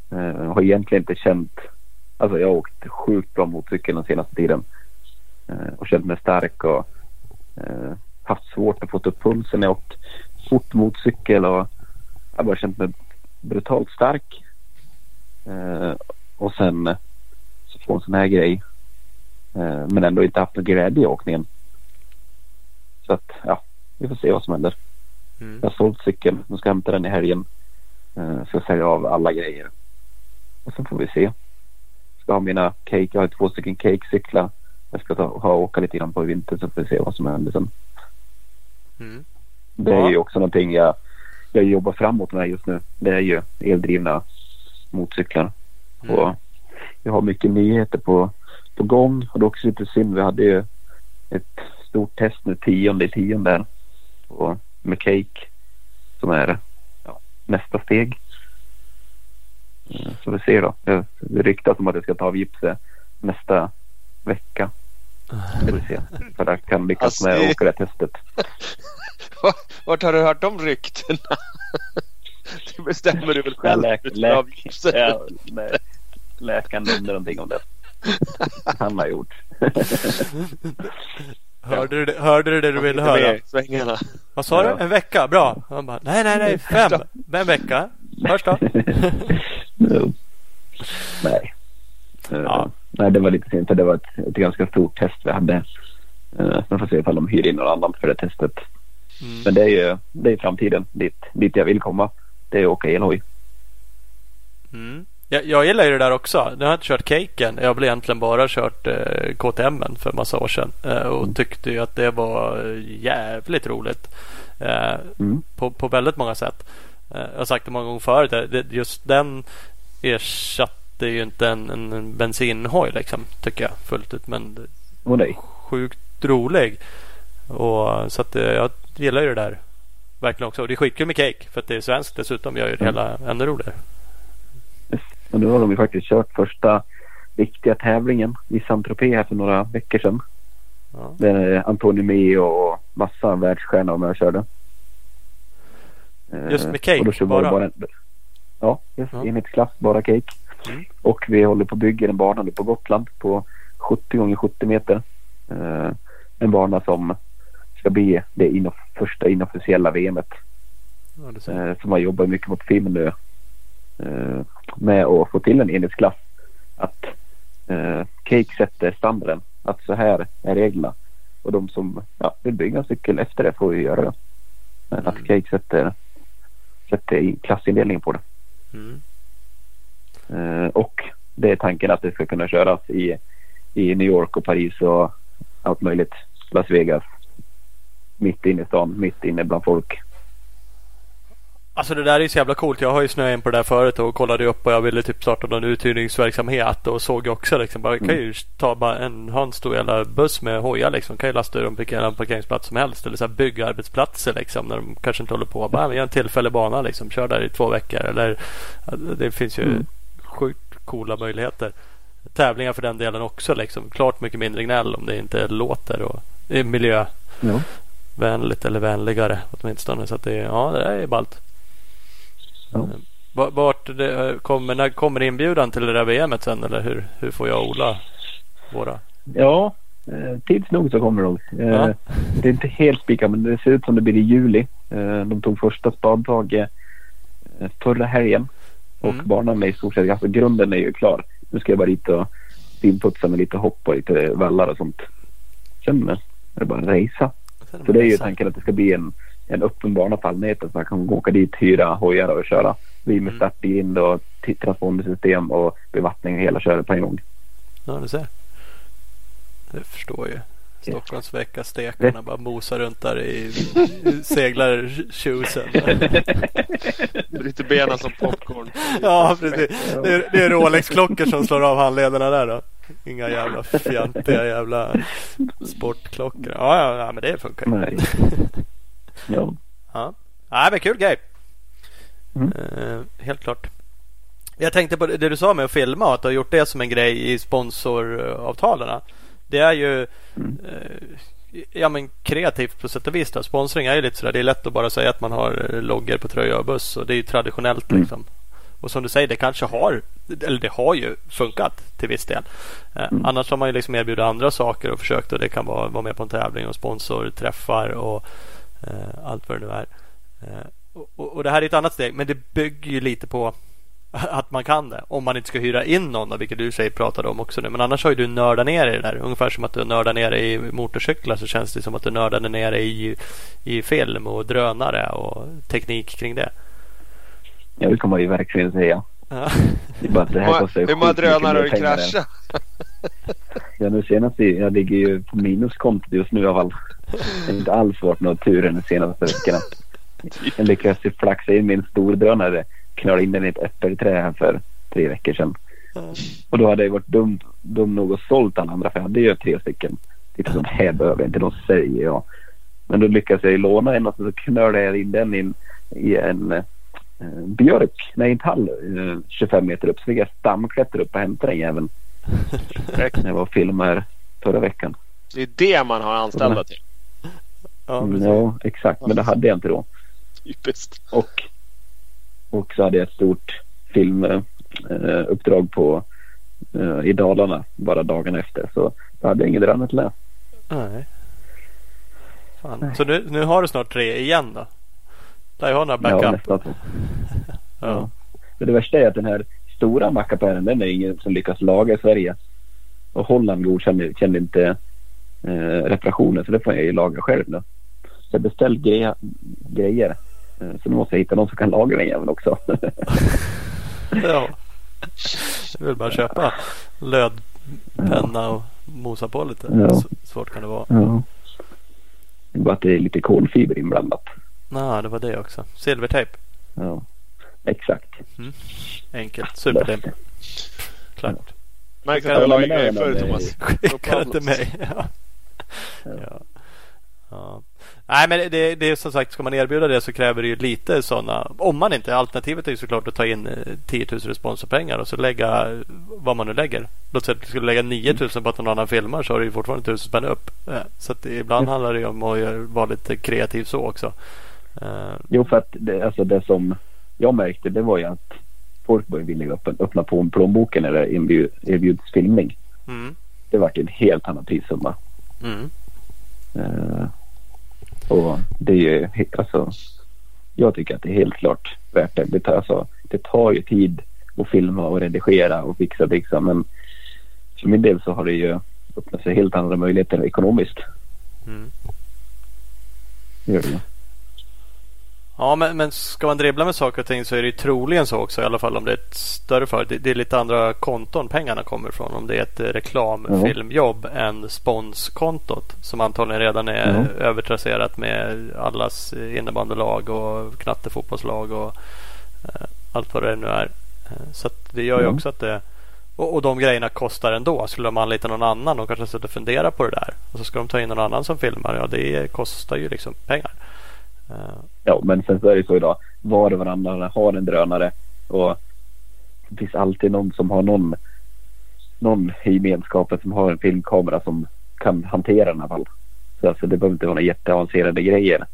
eh, har egentligen inte känt Alltså jag har åkt sjukt bra motorcykel den senaste tiden eh, och känt mig stark och eh, haft svårt att få upp pulsen. Jag har åkt fort motorcykel och jag har bara känt mig brutalt stark. Eh, och sen eh, så få en sån här grej. Eh, men ändå inte haft någon glädje i åkningen. Så att ja, vi får se vad som händer. Mm. Jag har sålt cykeln. Nu ska jag hämta den i helgen. Eh, ska sälja av alla grejer. Och sen får vi se. Ska ha mina cake. Jag har två stycken cake-cyklar. Jag ska ta, ha åka lite grann på i vinter så får vi se vad som händer sen. Mm. Det är ju också någonting jag, jag jobbar framåt med just nu. Det är ju eldrivna motorcyklar. Mm. Och vi har mycket nyheter på, på gång. Och det är också lite synd. Vi hade ju ett stort test nu tionde i tionde här. Och med Cake. Som är ja, nästa steg. Eh, Så vi ser då. Det ryktas om att jag ska ta av gipset nästa vecka. Så vi se. För att jag kan lyckas Alltså, med att åka det testet. Vart har du hört de ryktena? Det bestämmer du väl själv? läk- Du läk-. Ja, nej. Läkaren nämnde någonting om det. Han har gjort. Hörde, du det, hörde du det du ville höra? Svängarna. Vad sa du? Ja. En vecka? Bra. Han bara, nej, nej, nej, fem. En vecka. Hörs då. Nej. Eh, Ja. Nej, det var lite synd för det var ett, ett ganska stort test vi hade. Uh, man får se ifall de hyr in någon annan för det testet. Mm. Men det är ju det är framtiden dit, dit jag vill komma. Det är att åka elhoj. Mm. Jag, jag gillar ju det där också. Nu har jag inte kört caken. Jag har egentligen bara kört eh, KTM för en massa år sedan. Eh, och Mm. tyckte ju att det var eh, jävligt roligt. Eh, Mm. på, på väldigt många sätt. Eh, jag har sagt det många gånger förut. Det, just den ersatte ju inte en, en, en bensinhoj liksom. Tycker jag fullt ut. Men Och nej. sjukt rolig. Och, så att eh, jag gillar ju det där. Verkligen också. Och det är skitkul med cake. För att det är svenskt dessutom. Gör ju det hela ännu roligare. Och nu har de ju faktiskt kört första riktiga tävlingen i Saint-Tropez här för några veckor sedan. Ja. Där Antonio Meo och massa världsstjärnor med och körde. Eh, Just med cake, kör vi bara? bara en, ja, just Ja. enhetsklass, bara cake. Mm. Och vi håller på att bygga en bana nu på Gotland på 70 gånger 70 meter. Eh, en bana som ska bli det inoff- första inofficiella VMet. Ja. Eh, som har jobbat mycket på film nu. Eh, med att få till en enhetsklass. Att eh, Cake sätter standarden. Att så här är reglerna. Och de som ja, vill bygga en cykel efter det får ju göra det. Men Mm. att Cake sätter, sätter klassindelningen på det. Mm. Eh, och det är tanken att det ska kunna köras i, i New York och Paris och allt möjligt. Las Vegas. Mitt inne i stan, mitt inne bland folk. Alltså det där är ju så jävla coolt. Jag har ju snöat in på det där förut och kollade upp och jag ville typ starta någon uthyrningsverksamhet och såg också liksom. Bara, kan ju ta bara en, ha en stor jävla buss med hojar liksom. Kan ju lasta ur dem på vilken parkeringsplats som helst. Eller så här byggarbetsplatser liksom. När de kanske inte håller på. Bara gör en tillfällig bana liksom. Kör där i två veckor. Eller det finns ju mm. Sjukt coola möjligheter. Tävlingar för den delen också liksom. Klart mycket mindre gnäll om det inte låter och är miljövänligt ja. eller vänligare åtminstone. Så att det, ja, det är ballt. Ja. Vart det kommer, när kommer inbjudan till det där VMet sen eller hur, hur får jag odla våra? Ja, eh, tids nog så kommer de. Eh, ja. Det är inte helt spikat men det ser ut som det blir i juli. Eh, de tog första spadtaget förra helgen och mm. banan är i stort sett, alltså grunden är ju klar. Nu ska jag bara dit och finputsa med lite hopp och lite vallar och sånt. Sen är det bara racea. Så det är ju tanken att det ska bli en en öppen bana på allmänheten så man kan åka dit, hyra hojar och köra. Vi med mm. startbind och transpondersystem och bevattning och hela köret på en gång. Ja, du ser. Det förstår ju. Stockholmsvecka, stekarna bara mosar runt där i, i seglar tjusen. Bryter benen som popcorn. Ja, precis. Det är, det är Rolex-klockor som slår av handlederna där då. Inga jävla fjantiga jävla sportklockor. Ja, ja, ja men det funkar ju. Ja. ja. Nej, men kul grej. Mm. Uh, helt klart. Jag tänkte på det du sa med att filma att du har gjort det som en grej i sponsoravtalen. Det är ju mm. uh, ja, men kreativt på sätt och vis. Då. Sponsring är ju lite sådär. Det är lätt att bara säga att man har loggor på tröja och buss och det är ju traditionellt. Mm. Liksom. Och som du säger, det kanske har, eller det har ju funkat till viss del. Eh, mm. Annars har man ju liksom erbjudit andra saker och försökt och det kan vara, vara med på en tävling och sponsorträffar och Eh, allt vad det nu är. Eh, och, och, det här är ett annat steg, men det bygger ju lite på att man kan det. Om man inte ska hyra in någon, vilket du säger pratade om också nu. Men annars har ju du nördat ner i det där. Ungefär som att du nördar ner i motorcyklar så känns det som att du nördade ner i, i film och drönare och teknik kring det. Ja, det kan man ju verkligen säga. Ja. Det bara, det här kostar Hur många drönare har du kraschat? ja, nu senast jag ligger ju på minuskontot just nu i alla fall. Det har inte alls varit någon tur de senaste veckorna. Jag lyckades flaxa in min stordrönare. Knöla in den i ett äppelträd här för tre veckor sedan. Och då hade jag varit dum, dum nog att sålt alla andra för jag hade ju tre stycken. Lite som här behöver jag inte, de säger jag. Men då lyckades jag låna en och så knölade jag in den in, i en eh, björk, nej en tall eh, 25 meter upp. Så fick jag stamklättra upp och hämta den jäveln. När jag var och filmade förra veckan. Det är det man har anställda till. Ja, mm, ja, exakt. Men det hade jag inte då. Typiskt. Och, och så hade jag ett stort filmuppdrag eh, på eh, i Dalarna bara dagen efter. Så då hade jag inget annat läsa. Nej. Fan. Nej. Så nu, nu har du snart tre igen då? Där har några backup. Ja, nästan så. ja. ja. Det värsta är att den här stora mackapären den är ingen som lyckas laga i Sverige. Och Holland godkänner inte eh, reparationer så det får jag ju laga själv nu. Så jag beställt grejer. grejer. Eh, så nu måste jag hitta någon som kan laga den jäveln också. ja. Jag vill bara köpa lödpenna och mosa på lite. Ja. Svårt kan det vara. Ja. Det är bara att det är lite kolfiber inblandat. Ja, det var det också. Silvertejp. Ja, exakt. Mm. Enkelt. Superlim. Klart. Märkte att du la grejer förr Thomas. Skicka det till mig. Ja. Ja. ja. Nej men det, det är som sagt ska man erbjuda det så kräver det ju lite sådana. Om man inte alternativet är ju såklart att ta in 10 000 responsorpengar och så lägga vad man nu lägger. Låt säga att du skulle lägga 9 000 på att någon annan filmar så har du ju fortfarande 1000 spänn upp. Så att ibland handlar det ju om att vara lite kreativ så också. Jo för att det, alltså det som jag märkte det var ju att folk var villiga att öppna på plånboken när det erbjuds filmning. Mm. Det var en helt annan prissumma. Mm. Uh, och det är ju alltså. Jag tycker att det är helt klart värt det. Det tar, alltså, det tar ju tid att filma och redigera och fixa och fixa. Men för min del så har det ju öppnat sig helt andra möjligheter ekonomiskt. Mm. Det gör det. Ja, men, men ska man dribbla med saker och ting så är det ju troligen så också. I alla fall om det är ett större företag. Det, det, är lite andra konton pengarna kommer ifrån. Om det är ett reklamfilmjobb mm. än sponskontot. Som antagligen redan är mm. övertrasserat med allas innebandylag och knattefotbollslag och eh, allt vad det nu är. Eh, så det gör ju mm. också att det och, och de grejerna kostar ändå. Skulle de anlita någon annan och kanske sitta och fundera på det där. Och så ska de ta in någon annan som filmar. Ja, det kostar ju liksom pengar. Ja, men sen så är det så idag. Var och varannan har en drönare. Och det finns alltid någon som har någon, någon i gemenskapen som har en filmkamera som kan hantera den i alla fall. Så alltså, det behöver inte vara några jätteavancerade grejer.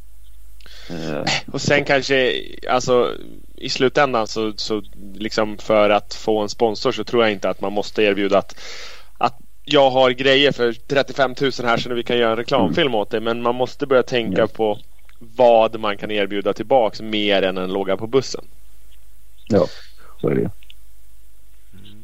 Uh. Och sen kanske, alltså i slutändan så, så liksom för att få en sponsor så tror jag inte att man måste erbjuda att, att jag har grejer för 35 000 här så vi kan göra en reklamfilm mm. åt det. Men man måste börja tänka på vad man kan erbjuda tillbaks mer än en logga på bussen. Ja, så är det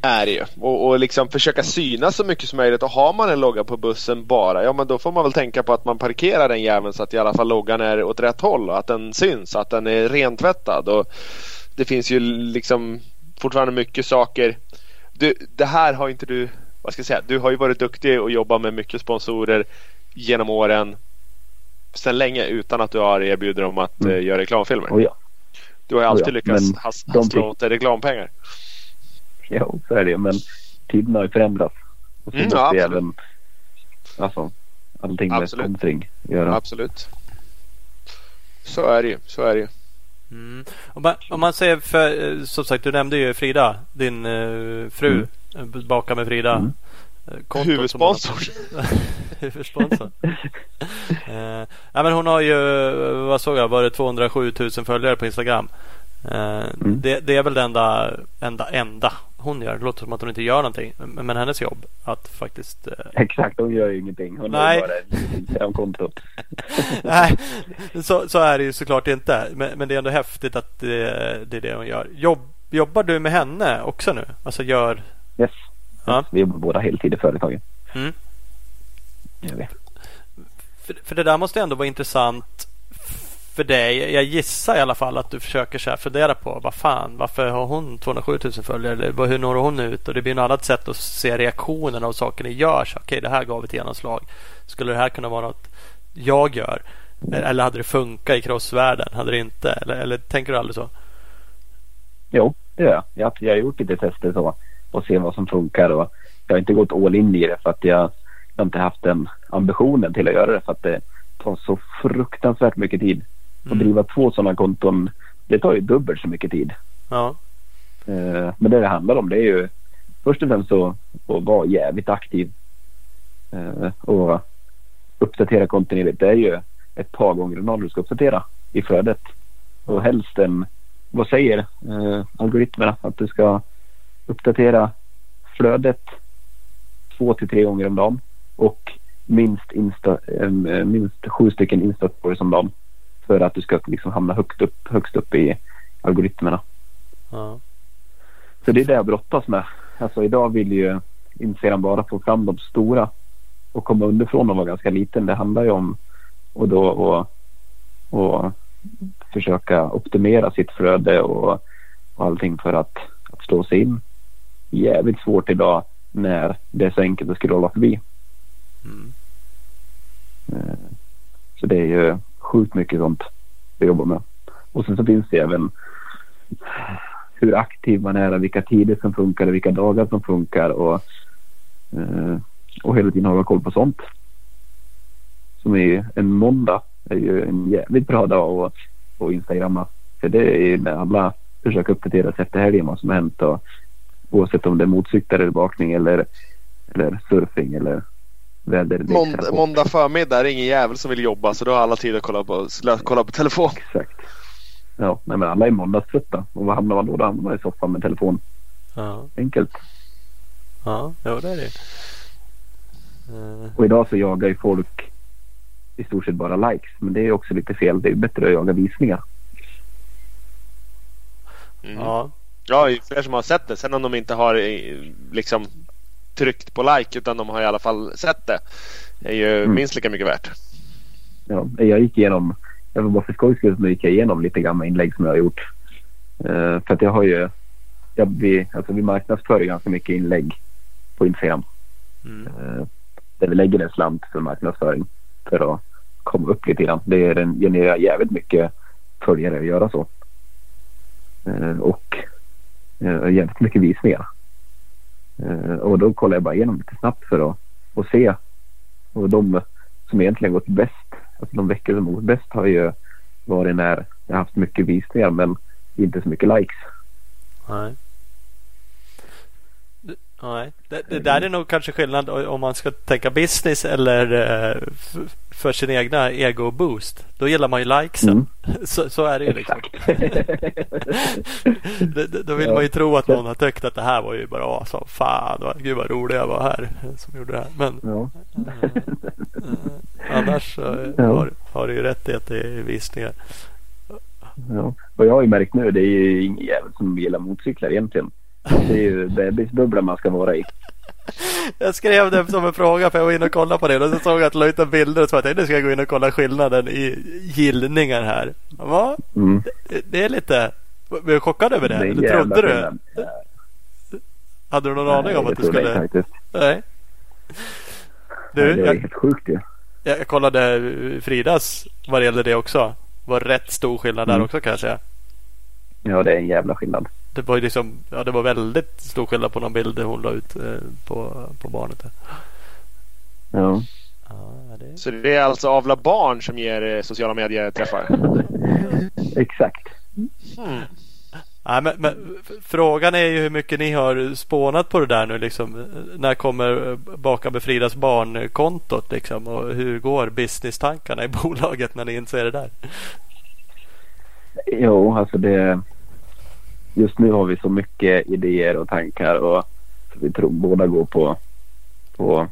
är det ju. Och, och liksom försöka synas så mycket som möjligt. Och har man en logga på bussen bara, ja men då får man väl tänka på att man parkerar den jäveln så att i alla fall loggan är åt rätt håll och att den syns, att den är rentvättad. Och det finns ju liksom fortfarande mycket saker. Du, det här har inte du, vad ska jag säga, du har ju varit duktig och jobbat med mycket sponsorer genom åren sedan länge utan att du har erbjudit dem att mm. uh, göra reklamfilmer. Oh ja. Du har ju alltid oh ja. lyckats has, hassla åt reklampengar. Ja, så är det Men tiderna har ju förändrats. Och så mm, måste ja, även alltså, allting med absolut. sponsring göra. Absolut. Så är det ju. Så är det ju. Mm. Om, man, om, man, säger för, eh, som sagt du nämnde ju Frida, din uh, fru, mm. Eh, baka med Frida. Mm. Huvudsponsor. Huvudsponsor. uh, ja, men hon har ju, vad såg jag, var det 207 000 följare på Instagram. Uh, mm. det, det, är väl det enda, enda, enda hon gör. Det låter som att hon inte gör någonting. Men hennes jobb att faktiskt... Eh... Exakt, hon gör ju ingenting. Hon Nej. har bara ett Instagram-konto. Nej, så, så är det ju såklart inte. Men, men det är ändå häftigt att det, det är det hon gör. Jobb, jobbar du med henne också nu? Alltså gör... Yes. Ja. Vi jobbar båda heltid i företaget. Mm. För, för det där måste ändå vara intressant för dig. Jag gissar i alla fall att du försöker så här fundera på vad fan, varför har hon 207 000 följare? Eller hur når hon ut? Och det blir något annat sätt att se reaktionen av saker ni gör. Okej, okay, det här gav ett genomslag. Skulle det här kunna vara något jag gör? Eller hade det funkat i crossvärlden? Hade det inte? Eller, eller tänker du aldrig så? Jo, det gör jag. Jag, har gjort lite tester så och se vad som funkar. Och jag har inte gått all in i det för att jag, jag inte haft den ambitionen till att göra det för att det tar så fruktansvärt mycket tid. Mm. Att driva två sådana konton det tar ju dubbelt så mycket tid. Ja. Eh, men det det handlar om det är ju först och främst att, att vara jävligt aktiv. Eh, och uppdatera kontinuerligt. Det är ju ett par gånger om dagen du ska uppdatera i flödet. Och helst en, vad säger eh, algoritmerna? Att du ska uppdatera flödet två till tre gånger om dagen. Och minst, insta, eh, minst sju stycken Insta-stories om dagen för att du ska liksom hamna högt upp, högst upp i algoritmerna. Ja. Så det är det jag brottas med. Alltså idag vill ju Instagram bara få fram de stora och komma underifrån och vara ganska liten. Det handlar ju om och då och, och försöka optimera sitt flöde och, och allting för att, att slå sig in. Jävligt svårt idag när det är så enkelt att scrolla förbi. Mm. Så det är ju sjukt mycket sånt vi jobbar med. Och sen så finns det även hur aktiv man är, vilka tider som funkar, och vilka dagar som funkar och, eh, och hela tiden hålla koll på sånt. Som är en måndag är ju en jävligt bra dag att, att instagramma. För det är ju när alla försöker uppdatera sig efter helgen vad som har hänt och oavsett om det är motorcyklar eller bakning eller, eller surfing eller väder. Måndag, måndag förmiddag är det ingen jävel som vill jobba så då har alla tid att kolla på, kolla på telefon. Exakt. Ja, nej, men alla är måndagströtta. Och vad hamnar man då? Då hamnar man i soffan med telefon. Ja. Enkelt. Ja, jo, det är det. Uh... Och idag så jagar ju folk i stort sett bara likes. Men det är också lite fel. Det är bättre att jaga visningar. Mm. Ja. Ja, fler som har sett det. Sen om de inte har eh, liksom tryckt på like utan de har i alla fall sett det. Det är ju mm. minst lika mycket värt. Ja, jag gick igenom jag var bara för skojs skull gick jag igenom lite gamla inlägg som jag har gjort. Eh, för att jag har ju, jag, vi, alltså vi marknadsför ganska mycket inlägg på Instagram. Mm. Eh, där vi lägger en slant för marknadsföring för att komma upp lite grann. Det genererar jävligt mycket följare att göra så. Eh, och jävligt mycket visningar. Eh, och då kollar jag bara igenom lite snabbt för att att se. Och de som egentligen gått bäst, alltså de veckor som gått bäst har ju varit när jag haft mycket visningar men inte så mycket likes. Nej. Nej, det, det där är nog kanske skillnad om man ska tänka business eller eh, för sin egna ego-boost. Då gillar man ju likesen. Mm. Så, så är det ju liksom. Då vill Ja. man ju tro att någon har tyckt att det här var ju bra. Så fan, vad, gud vad rolig jag var här som gjorde det här. Men ja. eh, annars så eh, Ja. har, har du ju rätt i att det är visningar. Ja. Och jag har ju märkt nu, det är ju ingen jävel som gillar motorcyklar egentligen. Det är ju bebisbubblan man ska vara i. Jag skrev det som en fråga för jag var inne och kollade på det och så såg jag att la ut bilder och så jag nu ska jag gå in och kolla skillnaden i gillningar här. Va? Mm. Det- Det är lite... Blev du chockad över det? en Eller trodde du? skillnad. Hade du någon aning om Nej, att du skulle... det faktiskt. Nej. Nej, Du, det är jag, helt sjukt ju. jag kollade Fridas vad det gällde det också. Det var rätt stor skillnad där Mm. också kan jag säga. Ja, det är en jävla skillnad. Det var ju liksom, ja det var väldigt stor skillnad på någon bild hon la ut eh, på, på barnet. Där. Ja. Ja, det... Så det är alltså avla barn som ger eh, sociala medier-träffar? Exakt. Hmm. Nej, men, men frågan är ju hur mycket ni har spånat på det där nu. Liksom. När kommer eh, Baka med Fridas barnkontot? Liksom, och hur går business-tankarna i bolaget när ni inser det där? Jo, alltså det... Just nu har vi så mycket idéer och tankar och så vi tror båda går på, på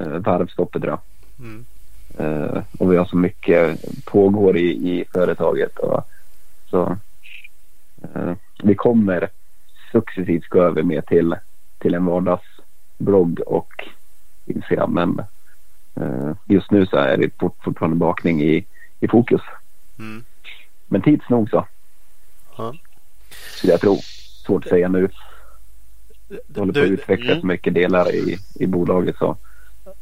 eh, varvstoppet jag. Mm. Eh, och vi har så mycket pågår i, i företaget. Och, så eh, vi kommer successivt gå över mer till, till en vardagsblogg och Instagram. Men eh, just nu så är det fort, fortfarande bakning i, i fokus. Mm. Men tids nog så. Ja. Skulle jag tro. Svårt att säga nu. Vi håller på att Du, utveckla mm. mycket delar i, i bolaget så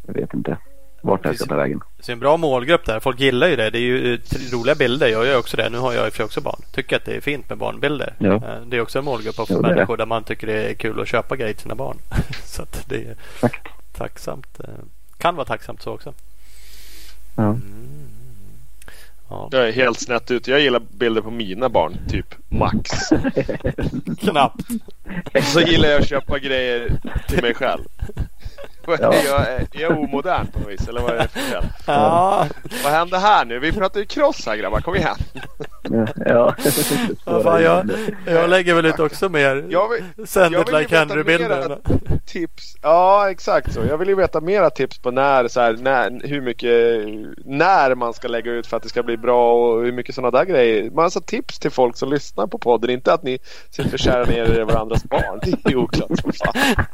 jag vet inte vart det här ska ta vägen. det är en bra målgrupp där. Folk gillar ju det. Det är ju eh, roliga bilder. Jag gör också det. Nu har jag i och för sig också barn. Tycker att det är fint med barnbilder. Ja. Eh, Det är också en målgrupp av Ja, det det. människor där man tycker det är kul att köpa grejer till sina barn. så att det är Exakt. tacksamt. eh, Kan vara tacksamt så också. Ja. Mm. Ja, Jag är helt snett ut. Jag gillar bilder på mina barn, typ max. knappt. Så gillar jag att köpa grejer till mig själv. Ja. Jag, är jag omodern på något vis? Eller vad är det för fel? Ja, Vad hände här nu? Vi pratar ju cross här grabbar, kom igen. Ja. Ja, fan, jag, jag lägger väl ut också mer Jag vill, Send jag it vill ju like Henry-bilder. tips. Ja, exakt så. Jag vill ju veta mera tips på när, så här, när, hur mycket, när man ska lägga ut för att det ska bli bra och hur mycket sådana där grejer. Massa tips till folk som lyssnar på podden. Inte att ni sitter och kärar ner er i varandras barn. Det är ju oklart som fan.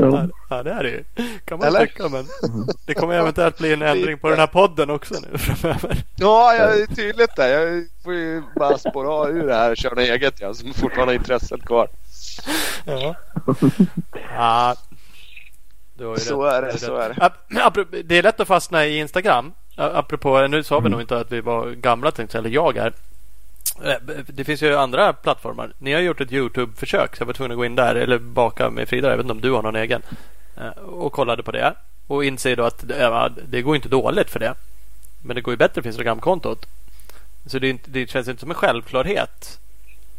Ja. Ja, det är det ju. Kan man Eller? tycka, men det kommer eventuellt bli en ändring på den här podden också nu framöver. Ja, jag är tydligt där. Jag får ju bara spåra ur det här och köra något eget. Jag som fortfarande har intresset kvar. Ja. ja. Du har ju Så rätt. är det, så är det. Det är lätt att fastna i Instagram. Apropå, nu sa vi nog inte att vi var gamla, tänkte jag, eller jag är. Eh, Det finns ju andra plattformar. Ni har gjort ett Youtube-försök så jag var tvungen att gå in där eller baka med Frida. Jag vet inte om du har någon egen. Eh, Och kollade på det. Och inser då att det- ja, det går inte dåligt för det. Men det går ju bättre för Instagram-kontot. Så det, inte, det känns inte som en självklarhet.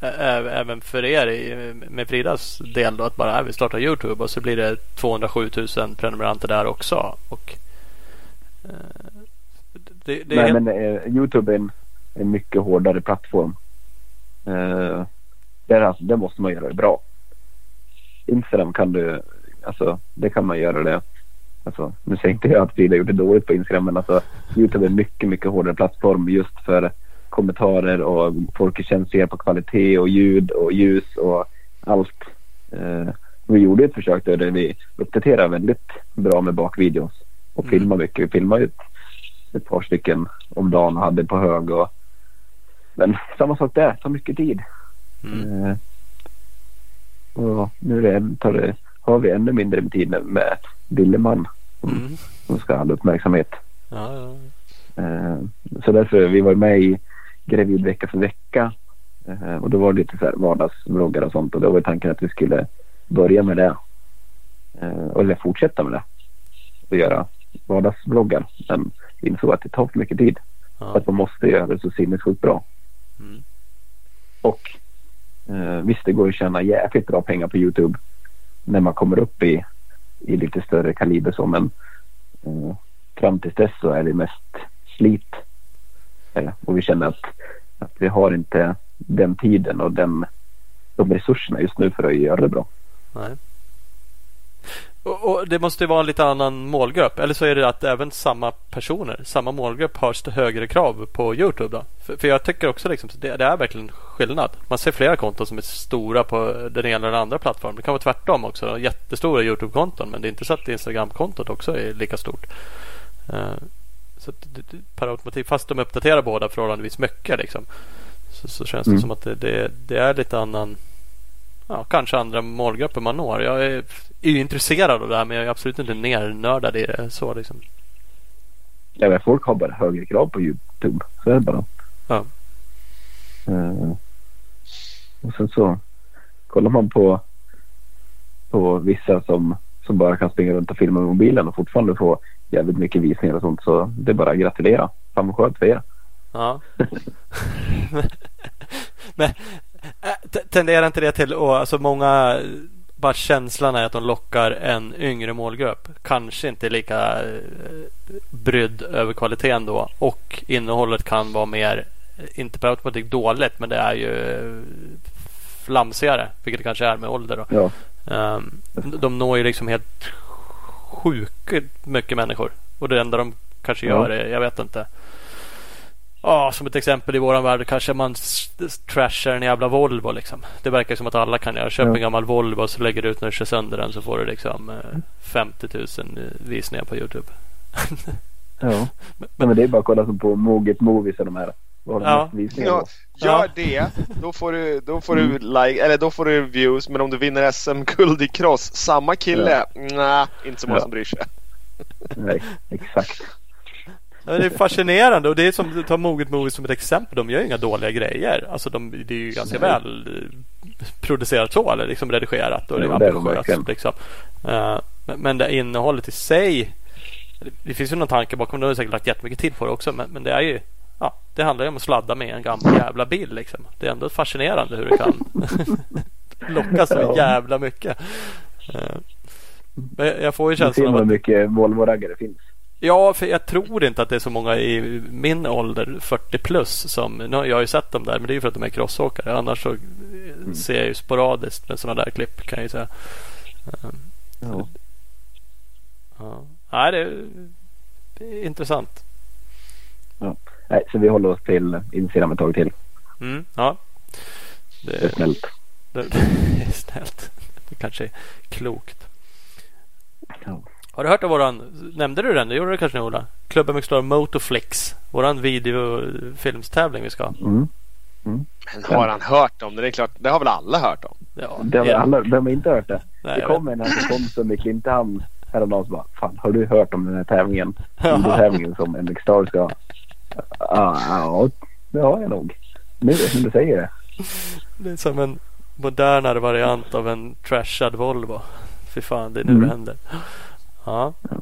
Även för er med Fridas del då att bara äh, vi startar Youtube och så blir det 207 000 prenumeranter där också. Och, eh, det, det Nej, helt- men eh, Youtube är en, en mycket hårdare plattform. Eh, där, alltså, där måste man göra det bra. Instagram kan du, alltså det kan man göra det. Alltså, nu säger inte jag att Frida gjorde dåligt på Instagram men alltså Youtube är en mycket, mycket hårdare plattform just för kommentarer och folk känsliga på kvalitet och ljud och ljus och allt. Eh, vi gjorde ett försök där vi uppdaterade väldigt bra med bakvideos och Mm. filmade mycket. Vi filmade ett ett par stycken om dagen och hade på hög. Och, men samma sak där, tar mycket tid. Mm. Eh, och nu är tar det, har vi ännu mindre med tid med, Billeman Mm. som ska ha all uppmärksamhet. Ja, ja. Eh, så därför, vi var med i Gravid vecka för vecka. Eh, och då var det lite så här vardagsvloggar och sånt och då var tanken att vi skulle börja med det. Eh, eller fortsätta med det. Och göra vardagsvloggar. Men insåg att det tar för mycket tid. ja. Att man måste göra det så sinnessjukt bra. Mm. Och eh, visst, det går att tjäna jäkligt bra pengar på Youtube när man kommer upp i, i lite större kaliber så. Men eh, fram tills dess så är det mest slit. Eh, och vi känner att, att vi har inte den tiden och den, de resurserna just nu för att göra det bra. Nej. Och, och det måste ju vara en lite annan målgrupp. Eller så är det att även samma personer, samma målgrupp har högre krav på Youtube då. För, för jag tycker också liksom, det, det är verkligen skillnad. Man ser flera konton som är stora på den ena eller den andra plattformen. Det kan vara tvärtom också. Jättestora Youtube-konton. Men det är inte så att Instagram-kontot också är lika stort. Eh, så per automatik, fast de uppdaterar båda förhållandevis mycket liksom. Så, så känns det Mm. som att det, det, det är lite annan ja, kanske andra målgrupper man når. Jag är, är ju intresserad av det här men jag är absolut inte nernördad i det. Så liksom. Ja, men folk har bara högre krav på Youtube. Så är det bara. Ja. Eh, och sen så kollar man på, på vissa som, som bara kan springa runt och filma med mobilen och fortfarande få jävligt mycket visningar och sånt. Så det är bara att gratulera. Fan vad skönt för er. Ja. men tenderar inte det till att alltså många bara känslan är att de lockar en yngre målgrupp. Kanske inte lika eh, brydd över kvaliteten då. Och innehållet kan vara mer, inte per automatik dåligt, men det är ju eh, flamsigare. Vilket det kanske är med ålder då. Ja, Um, de når ju liksom helt sjukt mycket människor. Och det enda de kanske Ja. gör är, jag vet inte. Ja, som ett exempel i våran värld kanske man trashar en jävla Volvo liksom. Det verkar som att alla kan göra. Köp Ja. en gammal Volvo och så lägger du ut när du kör sönder den så får du liksom eh, 50 000 visningar på Youtube. ja. men, men det är bara att kolla på Moget Movies och de här. Ja. Ja, gör det. Då får du, då får du like, eller då får du views. Men om du vinner SM-guld i cross, samma kille? Nej, inte så många Ja. som bryr sig. Nej, exakt. Det är fascinerande och det är som du tar Moget Movies som ett exempel. De gör ju inga dåliga grejer. Alltså de, det är ju ganska Nej. väl eh, producerat så eller liksom redigerat och det är ambitiöst. Liksom. Eh, men, det innehållet i sig. Det, finns ju någon tanke bakom. De har säkert lagt jättemycket tid på det också. Men, men det är ju Ja, det handlar ju om att sladda med en gammal jävla bil liksom. Det är ändå fascinerande hur det kan locka så jävla mycket. Eh, men jag får ju känslan av man hur att mycket Volvo-raggare finns. Ja, för jag tror inte att det är så många i min ålder, 40 plus, som... Nu har jag ju sett dem där, men det är ju för att de är crossåkare. Annars så eh, ser jag ju sporadiskt med sådana där klipp kan jag ju säga. Eh, Ja. Ja. Nej, det är, det är intressant. Nej, så vi håller oss till Instagram ett tag till. Mm, ja. Det är Det, snällt. det, det är snällt. Det kanske är klokt. Har du hört av våran... Nämnde du den? Det gjorde du kanske Ola? Klubben McStar Motoflix. Våran videofilmstävling vi ska ha. Mm. Men har han hört om det? Det är klart, det har väl alla hört om? Ja, Det har ja. alla, de har inte hört det. Nej, det kom en här som Konsum i Klintehamn häromdagen som bara Fan har du hört om den här tävlingen? Videotävlingen som MX Star ska ha? Ja, ja, det har jag nog. Nu när du säger det. Det är som en modernare variant av en trashad Volvo. Fy fan, det är nu Mm. det händer. Ja. Ja.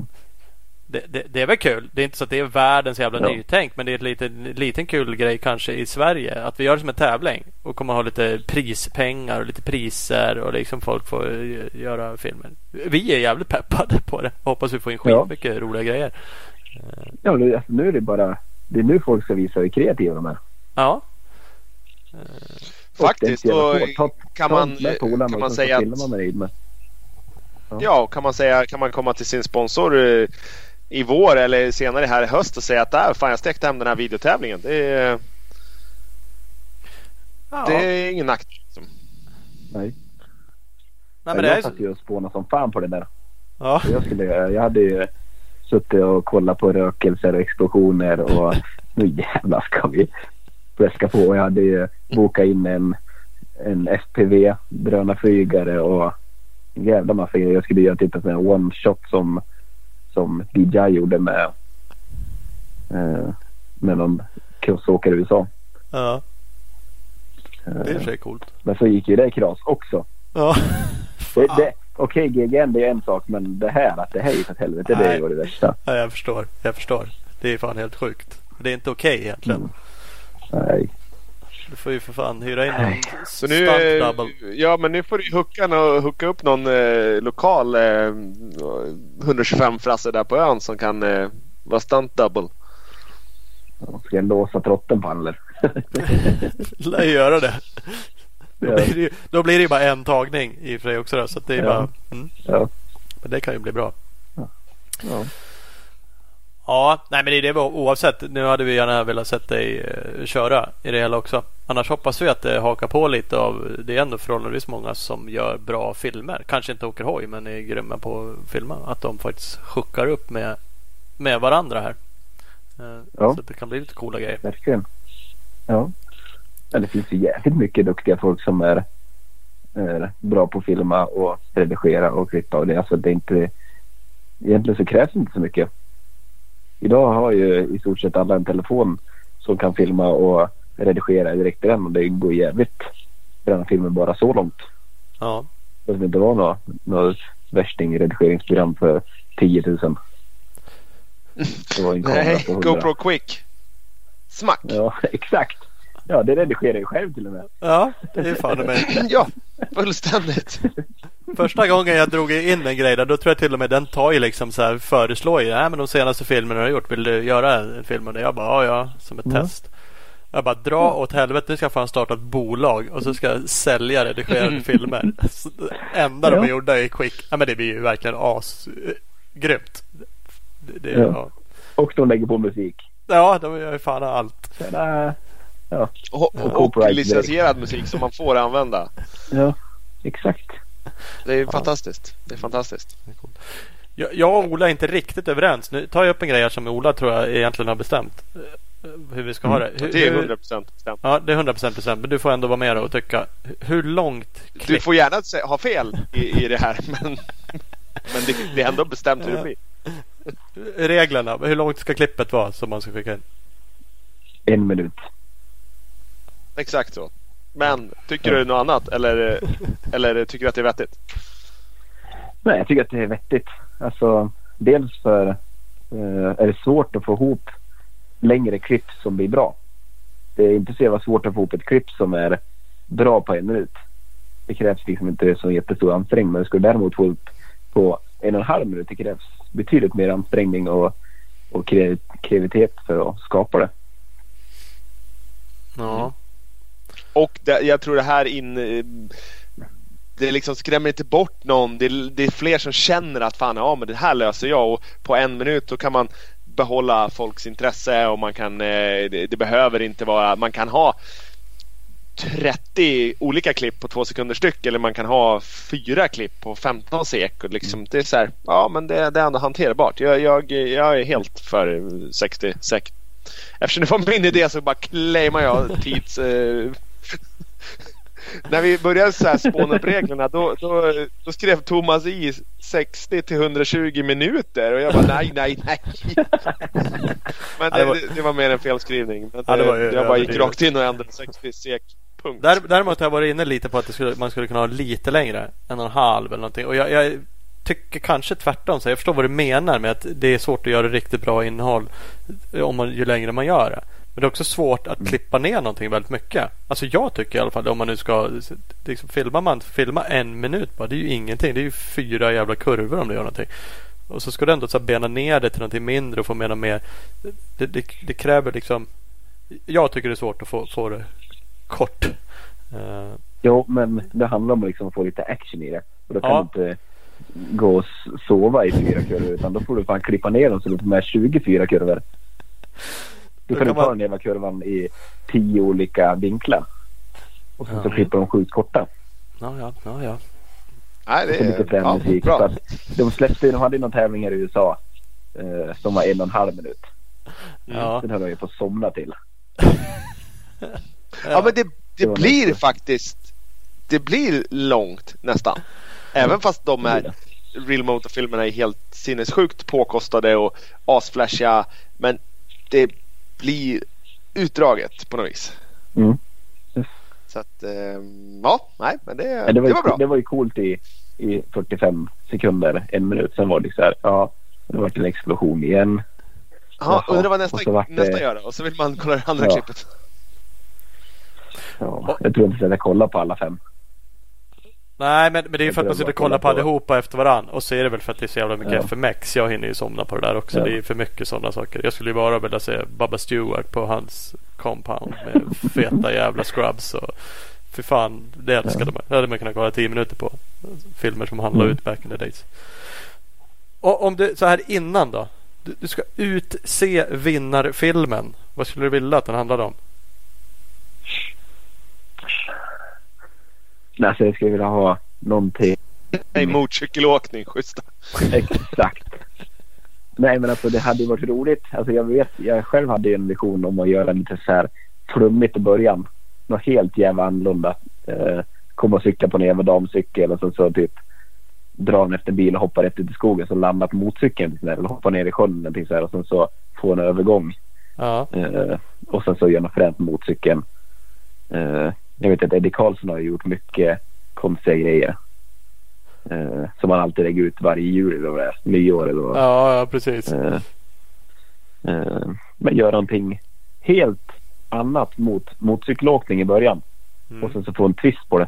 Det, det, det är väl kul. Det är inte så att det är världens jävla Ja. nytänk. Men det är en liten, liten kul grej kanske i Sverige. Att vi gör det som en tävling. Och kommer ha lite prispengar och lite priser. Och liksom folk får eh, göra filmer. Vi är jävligt peppade på det. Hoppas vi får in Ja. skitmycket roliga grejer. Ja, nu, alltså, nu är det bara Det är nu folk ska visa hur kreativa de är. Ja. Och Faktiskt. inte jävla svårt. Ta- kan ta man, kan och man säga att man. Ja, kan man säga kan man komma till sin sponsor eh, i vår eller senare här i höst och säga att där, fan jag stekte hem den här videotävlingen. Det är, ja. det är ingen nackdel. liksom. Nej. Nej, men det är jag ju så- satt ju och spånade som fan på det där. Ja. Jag, skulle, jag hade ju suttit och kollat på rökelser och explosioner och nu jävlar ska vi fläska på. Jag hade ju bokat in en, en FPV drönarflygare och jävla massa grejer. Jag skulle göra typ en sån här one shot som, som DJI gjorde med, eh, med någon crossåkare i USA. Ja, Eh, det är sig coolt. Men så gick ju det kras också. Ja. Det, det, Okej, GGN det är en sak men det här att det här gick åt helvete det Nej. var det värsta. ja, jag förstår. Jag förstår. Det är fan helt sjukt. Det är inte okej egentligen. Mm. Nej. Du får ju för fan hyra in en Så nu, ja men nu får du hooka, nå- hooka upp någon eh, lokal eh, 125 frasse där på ön som kan eh, vara stunt double. Ja, Ska jag låsa trotten på honom eller? Lär göra det. Då blir det, ju, då blir det ju bara en tagning i och för sig också. Då, så att det är Ja. bara, mm, Ja. men det kan ju bli bra. Ja. Ja, nej men det är det oavsett. Nu hade vi gärna velat sett dig eh, köra i det hela också. Annars hoppas vi att det hakar på lite av. Det är ändå förhållandevis många som gör bra filmer. Kanske inte åker hoj men är grymma på att filma. Att de faktiskt hookar upp med, med varandra här. Eh, Ja. Så att det kan bli lite coola grejer. Verkligen. Ja. Men det finns ju jävligt mycket duktiga folk som är, är bra på att filma och redigera och klippa och det. Alltså det är inte... Egentligen så krävs det inte så mycket. Idag har ju i stort sett alla en telefon som kan filma och redigera direkt i den och det går jävligt bra filmer bara så långt. Ja, Det behöver inte vara något, något värsting-redigeringsprogram för 10 000. Det var en kamera Nej, på 100. GoPro Quick. Smack! Ja, exakt. Ja, det redigerar jag själv till och med. ja det är fan mig. Ja, fullständigt. Första gången jag drog in en grej där, då tror jag till och med den tar ju liksom så här, föreslår ju, nej men de senaste filmerna jag har gjort, vill du göra en film? Och? Jag bara, ja ja, som ett Mm. test. Jag bara, dra åt helvete, nu ska jag fan starta ett bolag och så ska jag sälja redigerade filmer. Så det enda de Ja. gjorde är quick. Ja men det blir ju verkligen as eh. Det, det, Ja. ja. Och de lägger på musik. ja, de gör ju fan allt. Tjena. Ja, Och, och Copyright licensierad musik som man får använda. ja exakt. Det är fantastiskt. Det är fantastiskt. Jag, jag och Ola är inte riktigt överens. Nu tar jag upp en grej här som Ola tror jag egentligen har bestämt. eh, Hur vi ska ha det. Hur, Det är hur- 100% bestämt. Ja, det är 100% bestämt. Men du får ändå vara med och tycka. Hur långt Du klipp? får gärna ha fel i, i det här men, men det, det är ändå bestämt hur det blir. Reglerna. Hur långt ska klippet vara som man ska skicka in? En minut. Exakt så. Men tycker du något annat eller, eller tycker du att det är vettigt? Nej, jag tycker att det är vettigt. Alltså, dels för eh, är det svårt att få ihop längre klipp som blir bra. Det är inte så jävla svårt att få ihop ett klipp som är bra på en minut. Det krävs liksom inte så jättestor ansträngning. Men du däremot få upp på en och en halv minut det krävs betydligt mer ansträngning och, och kre- kreativitet för att skapa det. Ja. Och det, jag tror det här in... Eh, det liksom skrämmer inte bort någon. Det, är- det är fler som känner att fan, ja men det här löser jag och på en minut då kan man behålla folks intresse och man kan... Eh, det, det behöver inte vara... Man kan ha 30 olika klipp på två sekunder styck eller man kan ha fyra klipp på 15 sek. Och liksom, det är så här, ja men det, det är ändå hanterbart. Jag, jag, jag är helt för 60 sek. Eftersom det var min idé så bara claimar jag tids... Eh, när vi började så här spåna upp reglerna då, då, då skrev Thomas i 60 till 120 minuter och jag bara nej, nej, nej. Men Ja, det det, var- det, det var mer en felskrivning. Men Ja, det det var ju jag bara gick rakt in och ändrade 60 sek. Punkt. Där, däremot har jag varit inne lite på att det skulle, man skulle kunna ha lite längre. En och en halv eller någonting. Och jag, jag tycker kanske tvärtom. Så jag förstår vad du menar med att det är svårt att göra riktigt bra innehåll om man, ju längre man gör det. Men det är också svårt att klippa ner någonting väldigt mycket. Alltså jag tycker i alla fall om man nu ska liksom, filmar man filma en minut bara. Det är ju ingenting. Det är ju fyra jävla kurvor om du gör någonting. Och så ska du ändå så bena ner det till någonting mindre och få med något mer. Det, det, det kräver liksom. Jag tycker det är svårt att få, få det kort. Eh, Jo, men det handlar om att liksom få lite action i det. Och då kan Ja. du inte gå och sova i fyra kurvor utan då får du fan klippa ner dem så du får med 24 kurvor. Kan du kan ta man- den jävla kurvan i tio olika vinklar. Och sen så Ja. klipper de sjukt korta. ja, ja, ja, ja. Nej, så lite det är frän ja, musik. bra. Så de släppte, de hade ju någon tävling här i USA. Eh, som var en och en halv minut. Ja. Den höll jag ju på att somna till. Ja men det, det Det blir nästan. faktiskt Det blir långt nästan. Även fast de är Real Motor-filmerna är helt sinnessjukt påkostade och asflashiga. Men det blir utdraget på något vis. Mm. Så att ehm, ja, nej men det, Men det, det, var ju, var bra. det var ju coolt i, i 45 sekunder, en minut. Sen var det så här, ja, det var en explosion igen. Jaha, Jaha, undrar vad nästa, det- nästa gör då? Och så vill man kolla det andra Ja. klippet. Ja, jag tror inte att jag kollar på alla fem. Nej, men, men det är ju för att man sitter och kollar på på- allihopa efter varann. Och så är det väl för att det är så jävla mycket Ja. FMX. Jag hinner ju somna på det där också. Ja. Det är för mycket sådana saker. Jag skulle ju bara vilja se Bubba Stewart på hans compound med feta jävla scrubs. Och, för fan, det älskade man. Det hade man kunnat kolla tio minuter på. Filmer som handlade Mm. ut back in the days. Och om du, så här innan då. Du, du ska utse vinnarfilmen. Vad skulle du vilja att den handlade om? Nej, så jag skulle vilja ha någonting Nej, motorcykelåkning, schyssta. exakt. Nej, men alltså det hade ju varit roligt. Alltså jag vet, jag själv hade ju en vision om att göra lite så här flummigt i början. Något helt jävla annorlunda. Eh, komma och cykla på en jävla damcykel och så, så typ dra den efter en bil och hoppa rätt ut i skogen så landa på motorcykeln eller hoppa ner i sjön eller någonting så här, och sen så få en övergång. Ja. Eh, och sen så göra något fränt med motorcykeln. Eh, jag vet att Eddie Karlsson har gjort mycket konstiga grejer. Eh, som han alltid lägger ut varje jul eller vad det är, nyår eller vad. Ja, ja precis. Eh, eh, men göra någonting helt annat mot motorcykelåkning i början. Mm. Och sen så få en twist på det.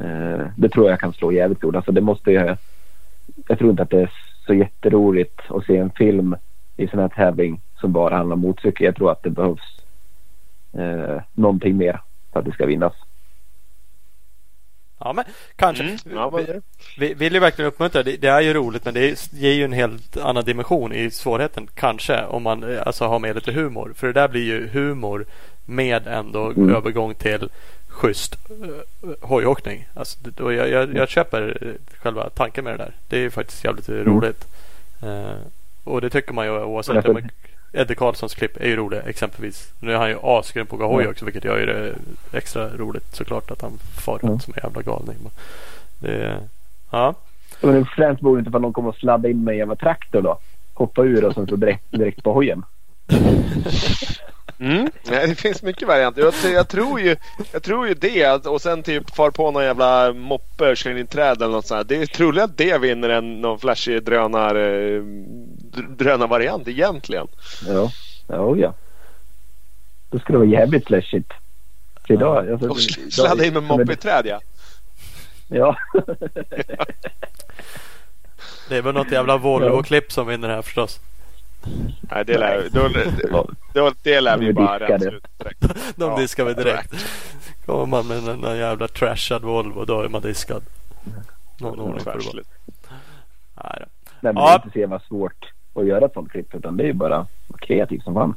Eh, det tror jag kan slå jävligt stort. Alltså det måste ju, jag tror inte att det är så jätteroligt att se en film i sån här tävling som bara handlar om motorcykel. Jag tror att det behövs eh, någonting mer för att det ska vinnas. Ja, men kanske. Mm. Ja, vad- Vi vill ju verkligen uppmuntra. Det, det är ju roligt men det är- ger ju en helt annan dimension i svårigheten. Kanske om man eh, alltså, har med lite humor. För det där blir ju humor med ändå Mm. övergång till schysst uh, hojåkning. Alltså, det- och jag, jag, jag köper eh, själva tanken med det där. Det är ju faktiskt jävligt roligt. Eh, och det tycker man ju oavsett. Men alltså- man- Eddie Karlssons klipp är ju rolig exempelvis. Nu är han ju asgrym på hoj Ja. också vilket gör ju det extra roligt såklart att han far Ja. runt som en jävla galning. Det, ja. Men det främst borde inte för att någon kommer att sladda in med en jävla traktor då. Hoppa ur och sen så direkt, direkt på hojen. Mm. Nej, det finns mycket varianter. Jag, jag, tror ju, jag tror ju det. att- Och sen typ far på någon jävla moppe och kör in träd eller något sånt. här. Det är troligt att det vinner en någon flashig drönar, eh, drönarvariant egentligen. Ja, oh ja. Då skulle det vara jävligt flashigt. För idag, alltså, Och sl- sladda in med moppe i träd ja. Ja. Det är väl något jävla Volvo-klipp som vinner här förstås. Nej, det lär, då, då, då, det lär vi bara rensa ut direkt. De Ja, diskar vi direkt. Kommer man med en, jävla trashad Volvo då är man diskad. Någon ordning får det vara. Nej, men Ja. det är inte så jävla svårt att göra ett sånt klipp. Utan det är ju bara att vara kreativ som fan.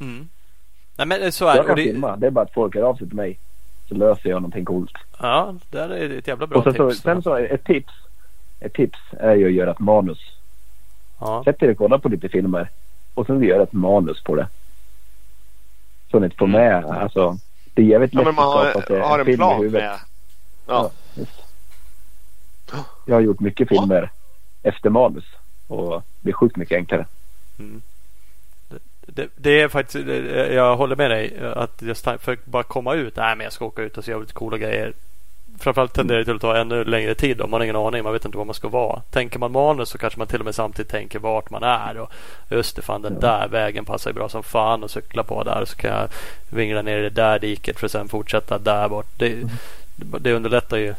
Mm. Nej men så är Jag det. kan Och det. filma. Det är bara att folk hör av sig till mig. Så löser jag någonting coolt. Ja, det är ett jävla bra Och så, tips. sen så ett tips. Ett tips är ju att göra ett manus. Ja. Sätt er och kolla på lite filmer. Och sen göra ett manus på det. Så ni inte får Mm. med. Alltså, det är jävligt Ja, lätt man att skapa sig har, har en film i plan huvudet. med. Ja. Just. Jag har gjort mycket filmer efter manus. Och det är sjukt mycket enklare. Mm. Det, det, är faktiskt, jag håller med dig. Att just för att bara komma ut. Nej men jag ska åka ut och göra lite coola grejer. Framförallt tenderar det till att ta ännu längre tid. Om man har ingen aning. Man vet inte var man ska vara. Tänker man manus så kanske man till och med samtidigt tänker vart man är. Och just det, fan den där vägen passar ju bra som fan och cykla på där. Så kan jag vingla ner i det där diket för att sen fortsätta där bort. Det, det underlättar ju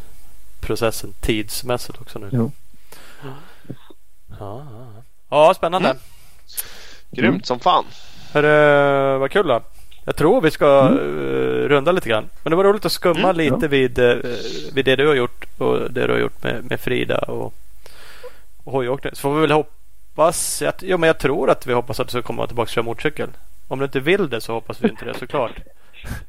processen tidsmässigt också nu. Ja, ja, ja. ja spännande. Mm. Grymt som fan. Hörru, vad kul då. Jag tror vi ska eh, runda lite grann. Men det var roligt att skumma Mm, lite ja. vid, eh, vid det du har gjort och det du har gjort med, med Frida och, och hojåkning. Så får vi väl hoppas. Att, ja, men jag tror att vi hoppas att du ska komma tillbaka och köra motorcykel. Om du inte vill det så hoppas vi inte det såklart.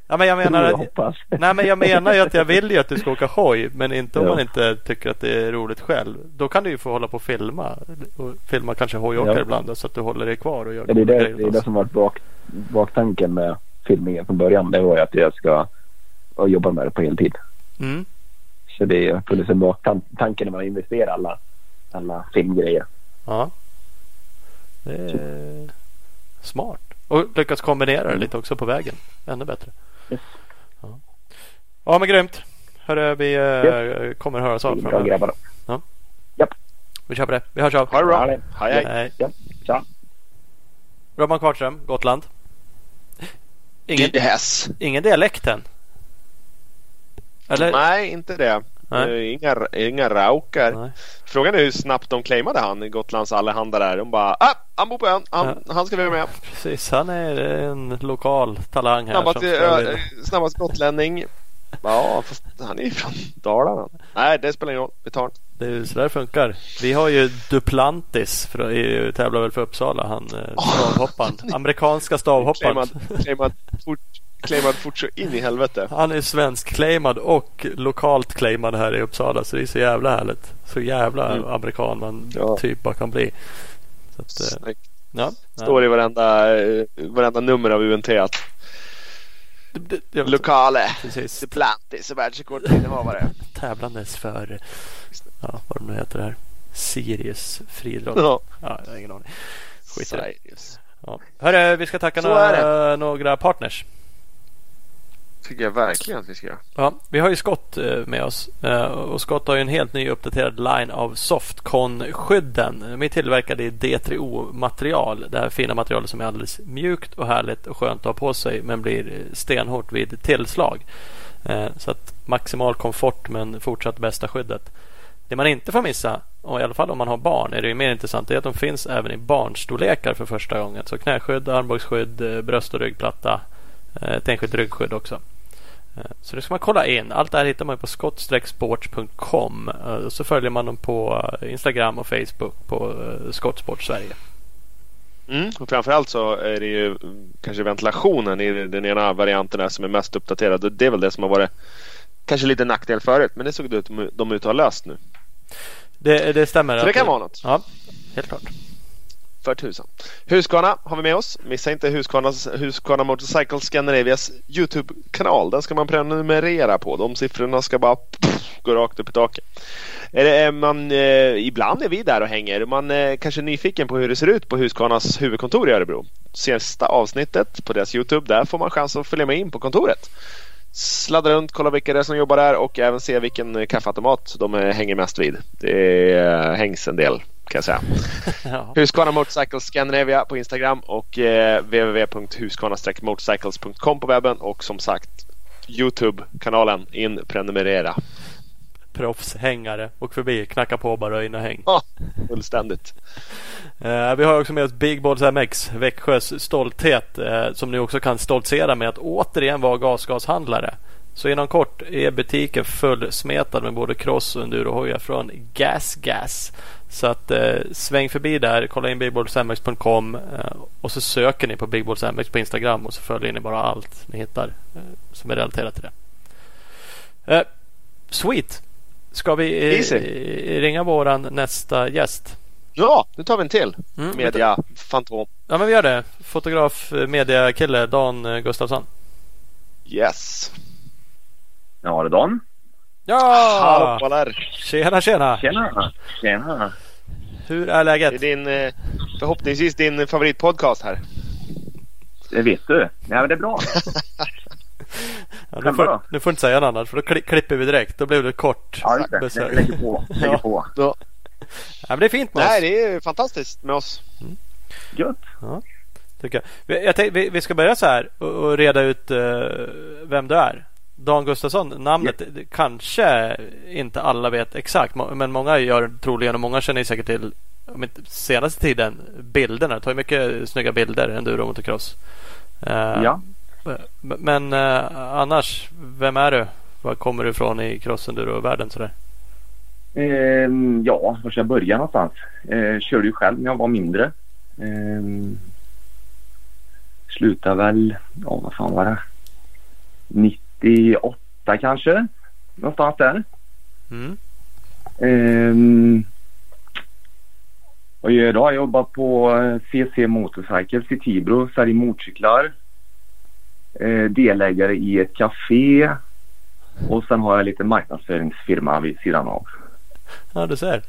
Ja, men jag menar, att, nej, men jag menar ju att jag vill ju att du ska åka hoj. Men inte om Ja. man inte tycker att det är roligt själv. Då kan du ju få hålla på och filma. Och filma kanske hojåkare Ja. ibland så att du håller dig kvar och gör Ja, det, är det, det är det som varit bak, baktanken med filmningen från början. Det var ju att jag ska jobba med det på heltid. Mm. Så det är funnits en baktanke när man investerar alla, alla filmgrejer. Ja. Det är smart. Och lyckas kombinera det lite också på vägen. Ännu bättre. Yes. Ja, ja men grymt. Hörru, vi eh, kommer höras av framöver. grabbar. Vi kör på det. Vi hörs av. Ha det bra. Ja, Hej hej. Hej. Ja, tja. Robban Kvartström, Gotland. Ingen, Yes. ingen dialekt än? Eller? Nej, inte det. Nej. Eh, Inga, inga raukar. Nej. Frågan är hur snabbt de claimade han, Gotlands allehanda där. De bara ah, han bor på ön, han, han ska vi vara med. Precis, han är en lokal talang här. Snabbast, ö, ö, vinna. snabbast gotlänning. Ja, fast han är ju från Dalarna. Nej, det spelar ingen roll. Vi tar den. Det är ju så där funkar. Vi har ju Duplantis. För, i, tävlar väl för Uppsala. Han eh, stavhopparen. Amerikanska stavhopparen. Claimad, claimad, fort, claimad fort så in i helvete. Han är svensk-claimad och lokalt claimad här i Uppsala. Så det är så jävla härligt. Så jävla Mm. amerikan man Ja. typ bara kan bli. Så att, eh, ja. Står i varenda, eh, varenda nummer av UNT att lokale, Precis. Duplantis och världsrekordinnehavare. Tävlandes för ja, vad de nu heter här. Sirius friidrott. Ja. Ja, jag har ingen aning. Skit i det. Ja. Hörru, vi ska tacka några, några partners tycker jag verkligen att vi ska göra. Ja, vi har ju Scott eh, med oss. Eh, och Scott har ju en helt ny uppdaterad line av Softcon-skydden. De är tillverkade i D3O-material. Det här fina materialet som är alldeles mjukt och härligt och skönt att ha på sig men blir stenhårt vid tillslag. Eh, så att maximal komfort men fortsatt bästa skyddet. Det man inte får missa, och i alla fall om man har barn, är det ju mer intressant, det är att de finns även i barnstorlekar för första gången. Så knäskydd, armbågsskydd, bröst och ryggplatta. Ett enskilt ryggskydd också. Eh, Så det ska man kolla in. Allt det här hittar man på skott-sports.com. Eh, Så följer man dem på eh, Instagram och Facebook på Skottsport Sverige. Mm. Och framförallt så är det ju mm, kanske ventilationen i den ena varianten där som är mest uppdaterad. Det är väl det som har varit kanske lite nackdel förut. Men det såg det ut de ut att ha löst nu. Det, det stämmer. Så det kan vara något. Ja, helt klart. För tusan. Husqvarna har vi med oss. Missa inte Husqvarnas, Husqvarna Motorcycle Scandinavias Youtube-kanal. Den ska man prenumerera på. De siffrorna ska bara pff, gå rakt upp i taket. Man, eh, ibland är vi där och hänger. Man eh, kanske är nyfiken på hur det ser ut på Husqvarnas huvudkontor i Örebro. Sista avsnittet på deras Youtube. Där får man chans att följa med in på kontoret. Sladda runt, kolla vilka det är som jobbar där och även se vilken kaffeautomat de eh, hänger mest vid. Det eh, hängs en del kan jag säga. Ja. Husqvarna Motorcycles Scandinavia på Instagram och eh, www.husqvarna-motorcycles.com på webben och som sagt Youtube-kanalen in prenumerera. Proffshängare. Åk förbi, knacka på bara och in och häng. Ja, fullständigt. Eh, vi har också med oss Big Balls MX, Växjös stolthet. Eh, som nu också kan stoltsera med att återigen vara gasgashandlare. Så inom kort är butiken fullsmetad med både cross och endurohojar från Gas Gas. Så att eh, sväng förbi där, kolla in bigballsmx.com eh, och så söker ni på Big Balls MX på Instagram och så följer ni bara allt ni hittar eh, som är relaterat till det. Eh, sweet! Ska vi eh, ringa våran nästa gäst? Ja, nu tar vi en till. Mm, Media Fantom. Ja men vi gör det. Fotograf, eh, mediakille Dan Gustafsson. Yes. Ja, det är Dan. Ja! Hallå där. Tjena tjena! Tjena. Tjena. Hur är Det är läget? din, eh, förhoppningsvis din favoritpodcast här. Det vet du. Ja, men det är bra. Ja, nu, får, nu får du inte säga något annat för då kli- klipper vi direkt. Då blev det kort. Ja, det. besök. Jag lägger på. Lägger Ja. på. Ja. Ja, men det är fint med Nej, oss. det är fantastiskt med oss. Gött. Tycker jag. Vi- Jag tänkte, vi, vi ska börja så här och, och reda ut eh, vem du är. Dan Gustafsson, namnet det- kanske inte alla vet exakt men många gör troligen och många känner säkert till om inte senaste tiden bilderna. Du tar ju mycket snygga bilder, enduro motocross. Eh, Ja. Men eh, annars, vem är du? Var kommer du ifrån i cross-enduro-världen? Sådär? Ehm, ja, var ska jag börja någonstans? Ehm, körde ju själv när jag var mindre. Ehm, slutade väl, ja vad fan var det? 98 kanske. Någonstans där. Mm. Ehm, vad gör jag idag? Jag jobbar på CC Motorcycles i Tibro, säljer motorcyklar. Eh, delägare i ett café. Och sen har jag lite marknadsföringsfirma vid sidan av. Ja, du ser.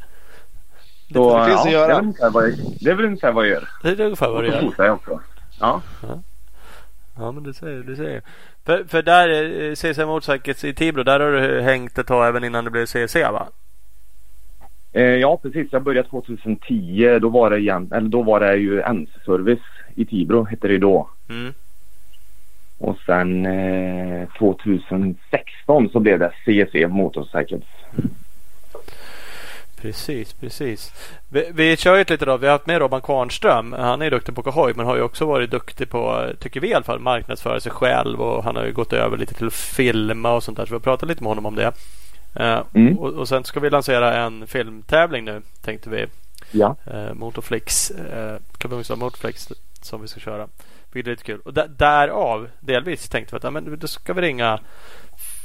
Så, Det finns ja, att göra. Det är väl ungefär vad jag, det är väl ungefär vad jag gör. Det är ungefär vad Och du så gör. fotar jag också. Ja. Ja, men du säger, du säger. För, för där, eh, CC Motorcycles i Tibro, där har du hängt ett tag även innan det blev CC va? Eh, ja, precis. Jag började 2010. Då var det, igen, eller då var det ju NC-service i Tibro, hette det då. Mm. Och sen eh, 2016 så blev det CC Motorcycles. Precis, precis. Vi, vi kör ju lite då. Vi har haft med Robban Kvarnström. Han är duktig på Kahoj men har ju också varit duktig på, tycker vi i alla fall, marknadsföra sig själv och han har ju gått över lite till att filma och sånt där. Så vi har pratat lite med honom om det. Eh, Mm. och, och sen ska vi lansera en filmtävling nu tänkte vi. Ja. eh, Motorflix, eh, Motorflix som vi ska köra. Vilket är lite kul. Och där, därav delvis tänkte vi att ja, men då ska vi ringa.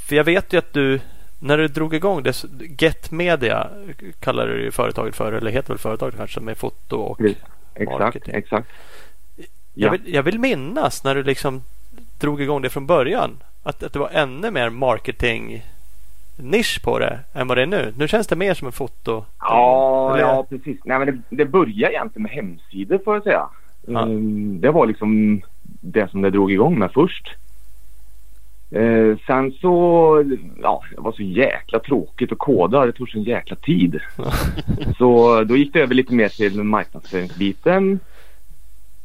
För jag vet ju att du när du drog igång det, Get Media kallar du företaget för, eller heter väl företaget kanske, med foto och. Exakt, marketing. exakt. Jag, Ja. vill, jag vill minnas när du liksom drog igång det från början. Att, att det var ännu mer marketing nisch på det än vad det är nu. Nu känns det mer som en foto. Ja, Eller- ja precis. Nej, men det, det började egentligen med hemsidor får jag säga. Ja. Mm, Det var liksom det som det drog igång med först. Eh, sen så, ja, det var så jäkla tråkigt att koda. Det tog så en jäkla tid. så då gick det över lite mer till marknadsföringsbiten.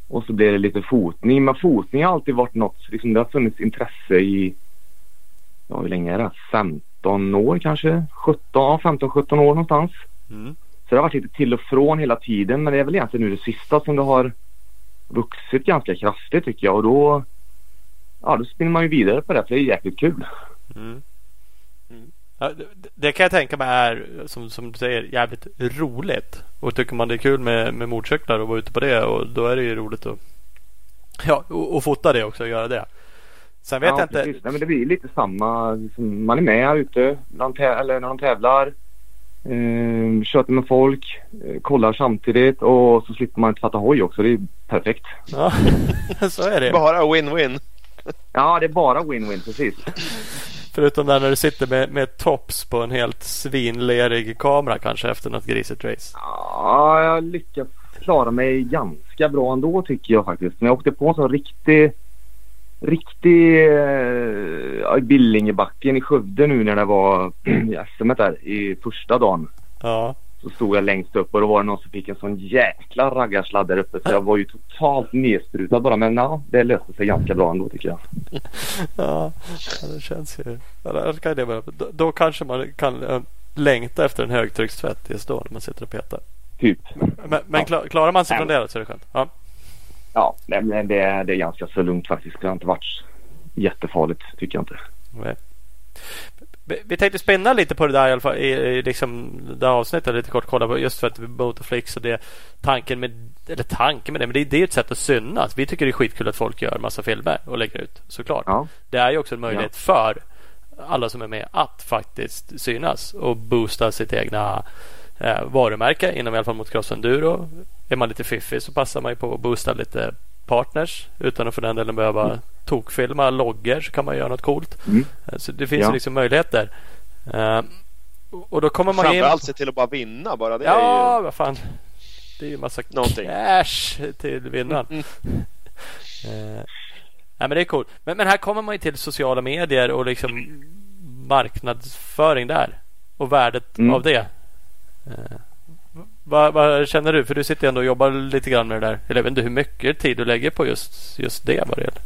Och så blev det lite fotning. Men fotning har alltid varit något, liksom det har funnits intresse i, ja hur länge är det? 15 år kanske? 17, ja, 15-17 år någonstans. Mm. Så det har varit lite till och från hela tiden men det är väl egentligen nu det sista som det har vuxit ganska kraftigt tycker jag och då Ja då spinner man ju vidare på det för det är jäkligt kul. Mm. Ja, det, det kan jag tänka mig är som, som du säger jävligt roligt. Och tycker man det är kul med, med motorcyklar och vara ute på det och då är det ju roligt att Ja, och, och fota det också och göra det. Sen vet ja, jag inte. Precis. Nej, men det blir lite samma. Liksom, man är med här ute när eller när de tävlar. Eh, med folk. Eh, kollar samtidigt och så slipper man inte fatta hoj också. Det är perfekt. Ja, så är det. Bara win-win. Ja det är bara win-win precis. Förutom där när du sitter med, med tops på en helt svinlerig kamera kanske efter något grisigt race. Ja, jag lyckats klara mig ganska bra ändå tycker jag faktiskt. Men jag åkte på en sån riktig, riktig i Billingebacken i Skövde nu när det var SM där i första dagen. Ja, Så stod jag längst upp och då var det någon som fick en sån jäkla raggarsladd där uppe så jag var ju totalt nedsprutad bara. Men ja, det löste sig ganska bra ändå tycker jag. ja, det känns ju. Då, kanske man kan eh, längta efter en högtryckstvätt just då när man sitter och petar. Typ. Men, men Ja. klar, klarar man sig från det så är det skönt. Ja. Ja, det, är- det är ganska så lugnt faktiskt. Det har inte varit jättefarligt tycker jag inte. Nej. Vi- Vi tänkte spinna lite på det där i alla fall i, i liksom det här avsnittet lite kort kolla på just för att Motorflix och det tanken med eller tanken med det men det, det är ju ett sätt att synas. Vi tycker det är skitkul att folk gör massa filmer och lägger ut såklart. Ja. Det är ju också en möjlighet för alla som är med att faktiskt synas och boosta sitt egna eh, varumärke inom i alla fall motocross enduro. Är man lite fiffig så passar man ju på att boosta lite partners utan att för den delen behöva tokfilma loggor så kan man göra något coolt. Mm. Eh, Så det finns Ja. ju liksom möjligheter. Eh, och då kommer man in... Framförallt se till att bara vinna bara. Det är Ja, ju... vad fan. Det är ju massa Någonting. cash till vinnaren. Mm. Eh, nej, men det är coolt. Men, men här kommer man ju till sociala medier och liksom marknadsföring där. Och värdet Mm. av det. Eh, vad, vad känner du? För du sitter ändå och jobbar lite grann med det där. Eller jag vet inte hur mycket tid du lägger på just, just det vad det gäller.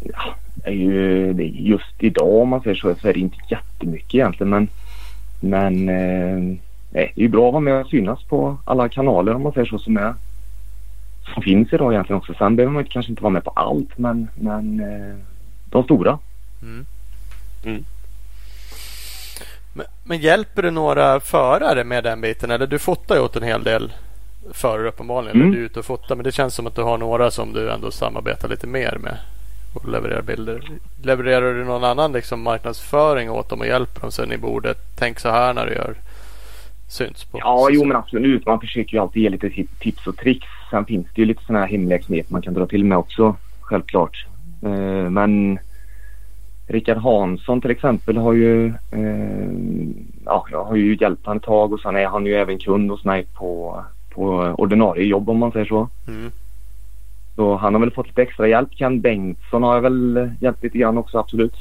Ja, det är ju, det är just idag om man säger så, så är det inte jättemycket egentligen men men eh, nej, det är ju bra att vara med och synas på alla kanaler om man säger så som är som finns idag egentligen också. Sen behöver man kanske inte vara med på allt men men eh, de stora. Mm. Mm. Men, men hjälper du några förare med den biten? Eller du fotar ju åt en hel del förare uppenbarligen. Mm. Eller du är ute och fotar. Men det känns som att du har några som du ändå samarbetar lite mer med. och levererar bilder. Levererar du någon annan liksom marknadsföring åt dem och hjälper dem så ni borde tänk så här när du gör syns på? Ja, jo men absolut. Man försöker ju alltid ge lite tips och tricks. Sen finns det ju lite sådana här hemliga knep man kan dra till med också. Självklart. Eh, men Rickard Hansson till exempel har ju, eh, ja, jag har ju hjälpt honom ett tag och sen är han ju även kund hos mig på, på ordinarie jobb om man säger så. Mm. Så han har väl fått lite extra hjälp. Ken Bengtsson har jag väl hjälpt lite grann också absolut.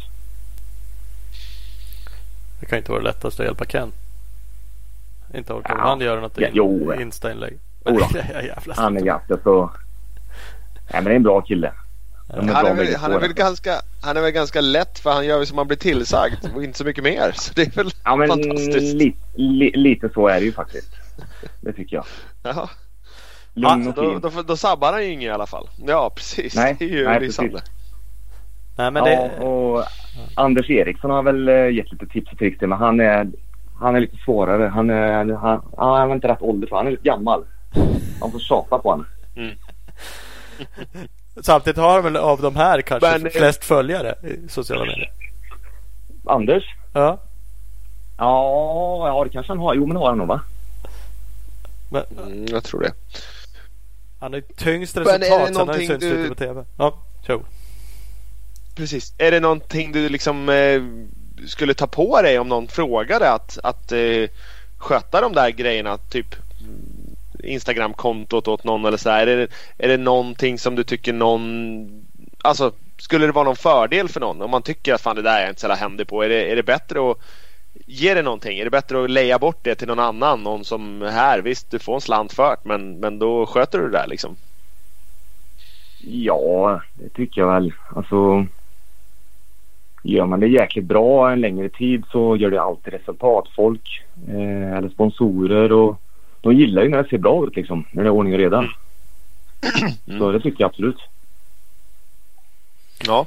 Det kan inte vara lättast att hjälpa Ken. Inte orkar Ja. han göra något Ja, jo. Insta-inlägg. Jo Han är ganska så... Nej men det är en bra kille. Han är, väl, han, är väl ganska, han är väl ganska lätt för han gör som han blir tillsagd och inte så mycket mer. Så det är väl Ja men fantastiskt. li, li, lite så är det ju faktiskt. Det tycker jag. Ja. Lugn Ja, och då, fin. då, då sabbar han ju inget i alla fall. Ja precis. Nej, det är ju nej, lysande. precis. Nej, men ja, det, och Anders Eriksson har väl eh, gett lite tips och tricks till men han är, han är lite svårare. Han är, han, ja, han är inte rätt ålder för han är lite gammal. Man får tjata på honom. samtidigt har han väl av de här kanske Men, eh, flest följare i sociala medier. Anders? Ja. Ja, ja det kanske han har. Jo men det har han nog va? Men Mm, jag tror det. han har ju tyngst Men är det resultat. Sen har ju synts du- lite på TV. Ja, tjo. Precis. Är det någonting du liksom eh, skulle ta på dig om någon frågade att, att eh, sköta de där grejerna? Typ Instagram-kontot åt någon eller sådär. Är det, är det någonting som du tycker någon... Alltså skulle det vara någon fördel för någon? Om man tycker att fan det där är jag inte så jävla händig på. Är det, är det bättre att Ge det någonting? Är det bättre att leja bort det till någon annan? Någon som här, visst du får en slant för det men, men då sköter du det där liksom. Ja, det tycker jag väl. Alltså, gör man det jäkligt bra en längre tid så gör det alltid resultat. Folk eh, eller sponsorer och de gillar ju när det ser bra ut liksom. När det är ordning och reda. Så det tycker jag absolut. Ja.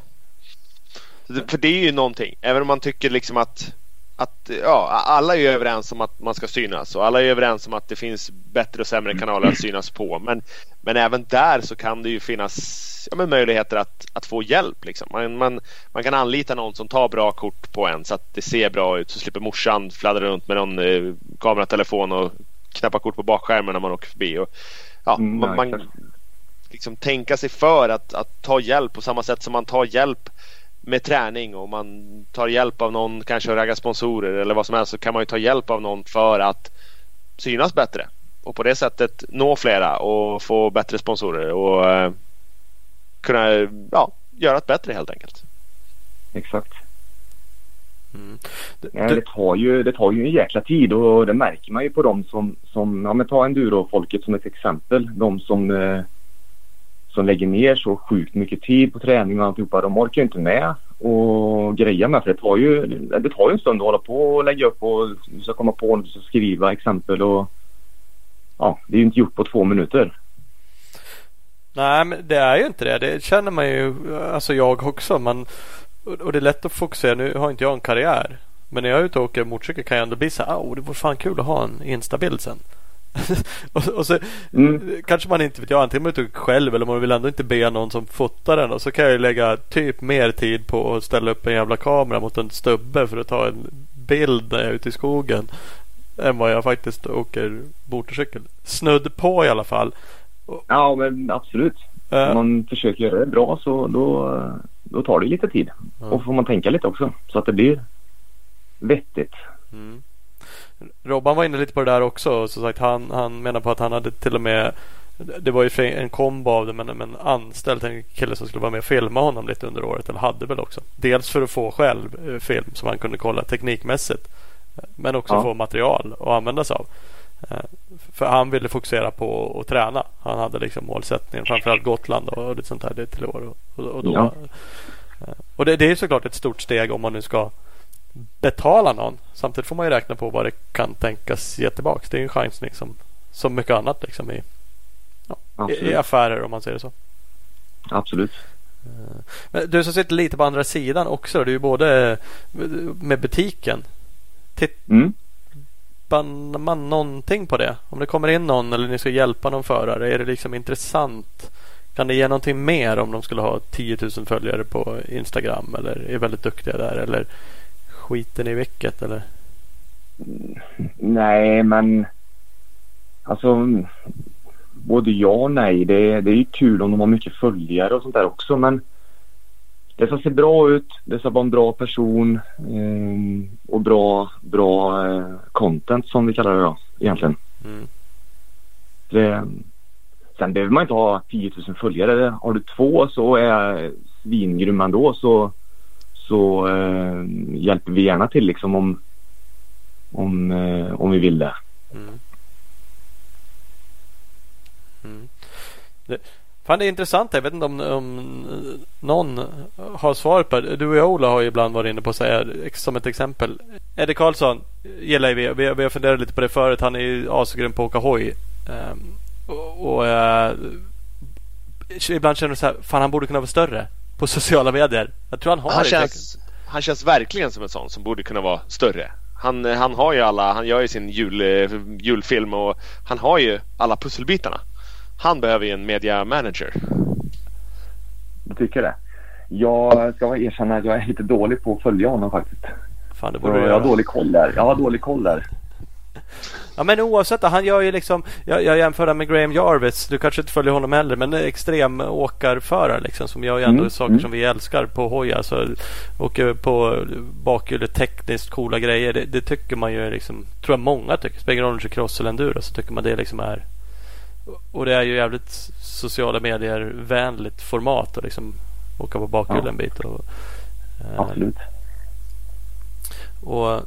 För det är ju någonting. Även om man tycker liksom att, att ja, alla är överens om att man ska synas och alla är överens om att det finns bättre och sämre kanaler att synas på. Men, men även där så kan det ju finnas ja, möjligheter att, att få hjälp. Liksom. Man, man, man kan anlita någon som tar bra kort på en så att det ser bra ut. Så slipper morsan fladdra runt med någon eh, kameratelefon och knappa kort på bakskärmen när man åker förbi. Och, ja, Mm, man, man, liksom tänka sig för att, att ta hjälp på samma sätt som man tar hjälp med träning och man tar hjälp av någon, kanske att ragga sponsorer eller vad som helst så kan man ju ta hjälp av någon för att synas bättre och på det sättet nå flera och få bättre sponsorer och eh, kunna ja, göra ett bättre helt enkelt. Exakt. Mm. Ja, du, det, tar ju, det tar ju en jäkla tid och det märker man ju på dem som, som ja men ta enduro-folket som ett exempel. De som, eh, som lägger ner så sjukt mycket tid på träning och alltihopa. De orkar ju inte med och greja med för det tar ju, det tar ju en stund att hålla på och lägga upp och du ska komma på, ska skriva exempel och ja, det är ju inte gjort på två minuter. Nej, men det är ju inte det. Det känner man ju. Alltså jag också. Man, och det är lätt att fokusera. Nu har inte jag en karriär. Men när jag är ute och åker motorcykel kan jag ändå bli så här. Oh, det vore fan kul att ha en instabild sen. och, och så Mm. kanske man inte vet jag. Antingen man är ute själv eller man vill ändå inte be någon som fotar den. Och så kan jag lägga typ mer tid på att ställa upp en jävla kamera mot en stubbe för att ta en bild när jag är ute i skogen. Än vad jag faktiskt åker motorcykel. Snudd på i alla fall. Ja men absolut. Eh, Om man försöker göra det bra så då, då tar det lite tid. Ja. Och får man tänka lite också så att det blir vettigt. Mm. Robban var inne lite på det där också. Som sagt, han, han menar på att han hade till och med Det var ju en kombo av det men, men anställt en kille som skulle vara med och filma honom lite under året. Eller hade väl också. Dels för att få själv eh, film som han kunde kolla teknikmässigt. eh, Men också Ja. få material att använda sig av. Eh, För han ville fokusera på att träna. Han hade liksom målsättningen framförallt Gotland och lite sånt där det till år. Och, och, då, Ja. eh, och det, det är såklart ett stort steg om man nu ska betala någon. Samtidigt får man ju räkna på vad det kan tänkas ge tillbaka. Det är en chansning som, som mycket annat liksom i, Absolut. i affärer om man säger det så. Absolut. Men du som sitter lite på andra sidan också. Du är ju både med butiken. Mm. Tittar man någonting på det? Om det kommer in någon eller ni ska hjälpa någon förare. Är det liksom intressant Kan det ge någonting mer om de skulle ha 10 000 följare på Instagram eller är väldigt duktiga där eller skiten i vilket eller? Nej, men alltså både ja och nej. Det, det är ju kul om de har mycket följare och sånt där också men det ska se bra ut. Det ska vara en bra person eh, och bra, bra eh, content som vi kallar det då egentligen. Mm. Det, sen behöver man inte ha 10 000 följare. Har du två så är jag svingrym ändå så, så eh, hjälper vi gärna till liksom om, om, eh, om vi vill det. Mm. Mm. Fan det är intressant. Jag vet inte om, om någon har svar på det. Du och Ola har ju ibland varit inne på att säga som ett exempel. Eddie Karlsson gillar vi. Vi, vi har funderat lite på det förut. Han är ju asgrym på att åka hoj. Um, och, och uh, ibland känner du så här. Fan han borde kunna vara större på sociala medier. Jag tror han har han det. Känns, han känns verkligen som en sån som borde kunna vara större. Han, han har ju alla, han gör ju sin jul, julfilm och han har ju alla pusselbitarna. Han behöver ju en media manager. Du tycker det? Jag ska erkänna att jag är lite dålig på att följa honom faktiskt. Fan, det borde du jag har dålig koll där. Jag har dålig koll där. Ja men oavsett, han gör ju liksom Jag, jag jämför det med Graham Jarvis. Du kanske inte följer honom heller men extrem åkarförare liksom som gör ju ändå Mm, saker mm. som vi älskar på hoj. Alltså åker på bakhjulet tekniskt coola grejer. Det, det tycker man ju liksom Tror jag många tycker. Spelar ingen roll om det är cross eller enduro så tycker man det liksom är Och det är ju jävligt sociala medier vänligt format att liksom åka på bakhjulet Ja. en bit. Och, eh, Absolut. och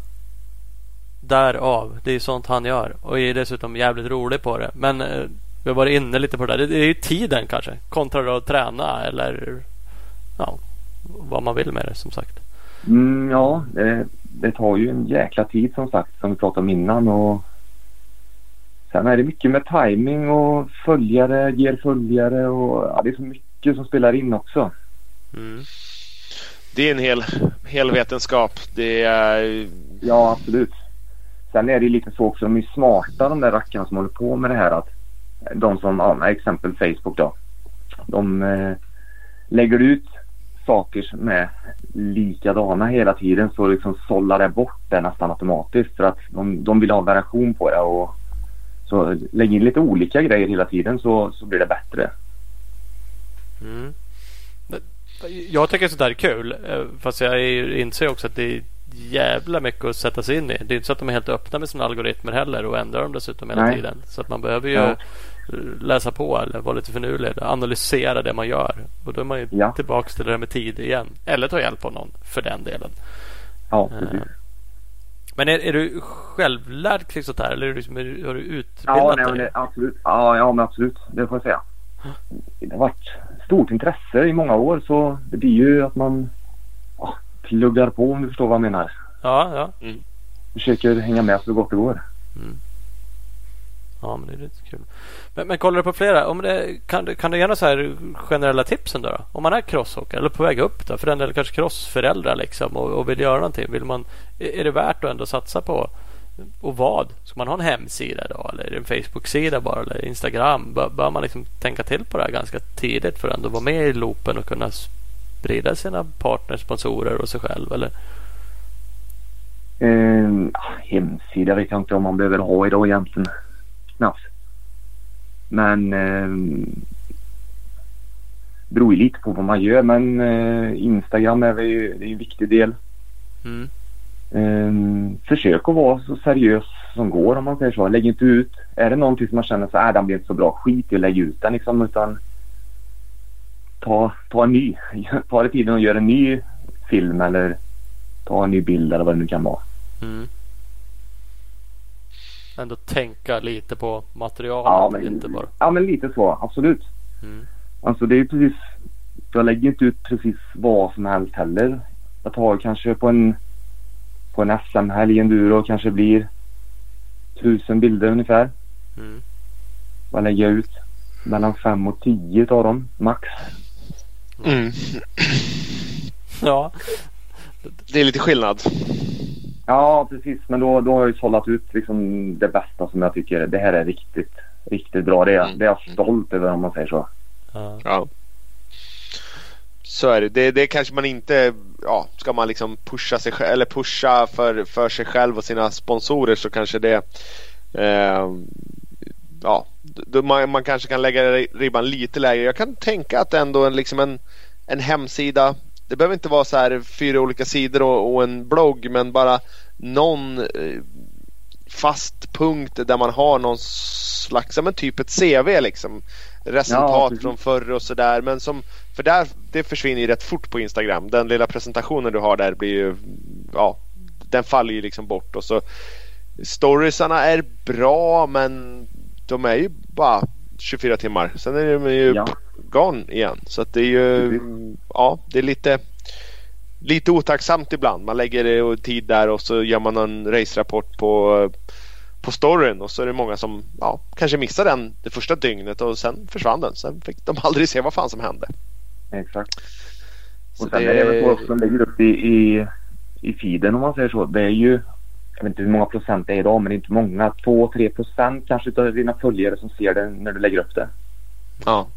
därav, det är sånt han gör. Och är dessutom jävligt rolig på det. Men eh, vi har varit inne lite på det där. Det är ju tiden kanske. Kontra att träna eller ja, vad man vill med det som sagt. Mm, ja, det, det tar ju en jäkla tid som sagt som vi pratade om innan och sen är det mycket med timing och följare ger följare och ja, det är så mycket som spelar in också. Mm. Det är en hel, hel vetenskap. Det är... Ja, absolut. Sen är det lite så också, de är smarta de där rackarna som håller på med det här att de som, ja, exempel Facebook då. De eh, lägger ut saker som är likadana hela tiden så liksom sållar det bort det nästan automatiskt för att de, de vill ha variation på det och så lägg in lite olika grejer hela tiden så, så blir det bättre. Mm. Jag tycker sånt där är kul. eh, Fast jag inser också att det är jävla mycket att sätta sig in i. Det är inte så att de är helt öppna med sina algoritmer heller och ändrar dem dessutom hela Nej. tiden. Så att man behöver ju Ja. eh, läsa på eller vara lite finurlig. Analysera det man gör. Och då är man ju Ja. tillbaka till det där med tid igen. Eller ta hjälp av någon för den delen. Ja, Eh, precis. Men är, är du självlärd här eller är du, liksom- har du utbildat Ja, nej, men dig? det, absolut. Ja, ja, men absolut. Det får jag säga. Det har varit stort intresse i många år så det blir ju att man ja, pluggar på om du förstår vad jag menar. Ja, ja. Försöker hänga med så gott det går. Ja, men det är lite kul. Men, men kollar du på flera? Om det, kan, du- kan du ge några så här generella tipsen då, då? Om man är crossåkare eller på väg upp då? För den eller kanske crossföräldrar liksom och, och vill göra någonting. Vill man, är det värt att ändå satsa på? Och vad? Ska man ha en hemsida då? Eller är det en Facebook-sida bara? Eller Instagram? Bör, bör man liksom tänka till på det här ganska tidigt för att ändå vara med i loopen och kunna sprida sina partners, sponsorer och sig själv? Eller? Eh, hemsida vet jag inte om man behöver ha idag egentligen. Knappt. Men eh, beror ju lite på vad man gör men eh, Instagram är väl ju, det är en viktig del. Mm. Eh, försök att vara så seriös som går om man säger så. Lägg inte ut. Är det någonting som man känner så här, den blir inte så bra, skit i att lägga ut den liksom utan ta, ta en ny. Ta dig tiden och gör en ny film eller ta en ny bild eller vad det nu kan vara. Mm. Ändå tänka lite på materialet, Ja men, inte bara. ja men lite så, absolut. Mm. Alltså det är ju precis, jag lägger inte ut precis vad som helst heller. Jag tar kanske på en, på en SM-helg enduro kanske blir tusen bilder ungefär. Mm. Vad lägger jag ut? Mellan fem och tio av dem max. Mm. Ja, Det är lite skillnad. Ja precis men då, då har jag ju sållat ut liksom det bästa som jag tycker det här är riktigt, riktigt bra. Det är, Mm. det är jag stolt över om man säger så. Ja. Ja. Så är det. det. Det kanske man inte... Ja, ska man liksom pusha sig själv eller pusha för, för sig själv och sina sponsorer så kanske det... Eh, ja, då man, man kanske kan lägga ribban lite lägre. Jag kan tänka att ändå en, liksom en, en hemsida det behöver inte vara så här fyra olika sidor och, och en blogg men bara någon eh, fast punkt där man har någon slags, men typ ett CV liksom. Resultat ja, från förr och sådär. Men som, för där, det försvinner ju rätt fort på Instagram. Den lilla presentationen du har där blir ju, ja, den faller ju liksom bort. Och så Storiesarna är bra men de är ju bara 24 timmar. Sen är de ju ja. Gone igen. Så det är ju, ja, det är lite lite otacksamt ibland. Man lägger tid där och så gör man en race-rapport på, på storyn och så är det många som ja, kanske missar den det första dygnet och sen försvann den. Sen fick de aldrig se vad fan som hände. Exakt. Och sen det... är det väl så som lägger upp i, i, i feeden om man säger så. Det är ju, jag vet inte hur många procent det är idag men det är inte många. 2-3 procent kanske av dina följare som ser det när du lägger upp det. Ja.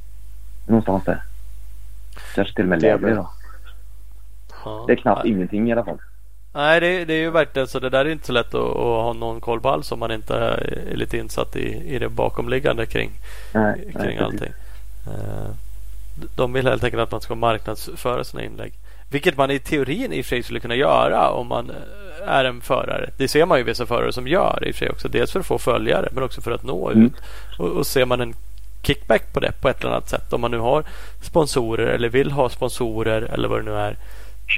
Någonstans där. Kanske till och med lägre då. Det är knappt ja. ingenting i alla fall. Nej, det, det, är ju verkligen så. Det där är inte så lätt att, att, ha någon koll på alls om man inte är lite insatt i, i det bakomliggande kring, nej, kring nej, allting. Uh, de vill helt enkelt att man ska marknadsföra sina inlägg. Vilket man i teorin i och för sig skulle kunna göra om man eh, är en förare. Det ser man ju vissa förare som gör i och för sig också. Dels för att få följare men också för att nå mm. ut. Och, och ser man en kickback på det på ett eller annat sätt. Om man nu har sponsorer eller vill ha sponsorer eller vad det nu är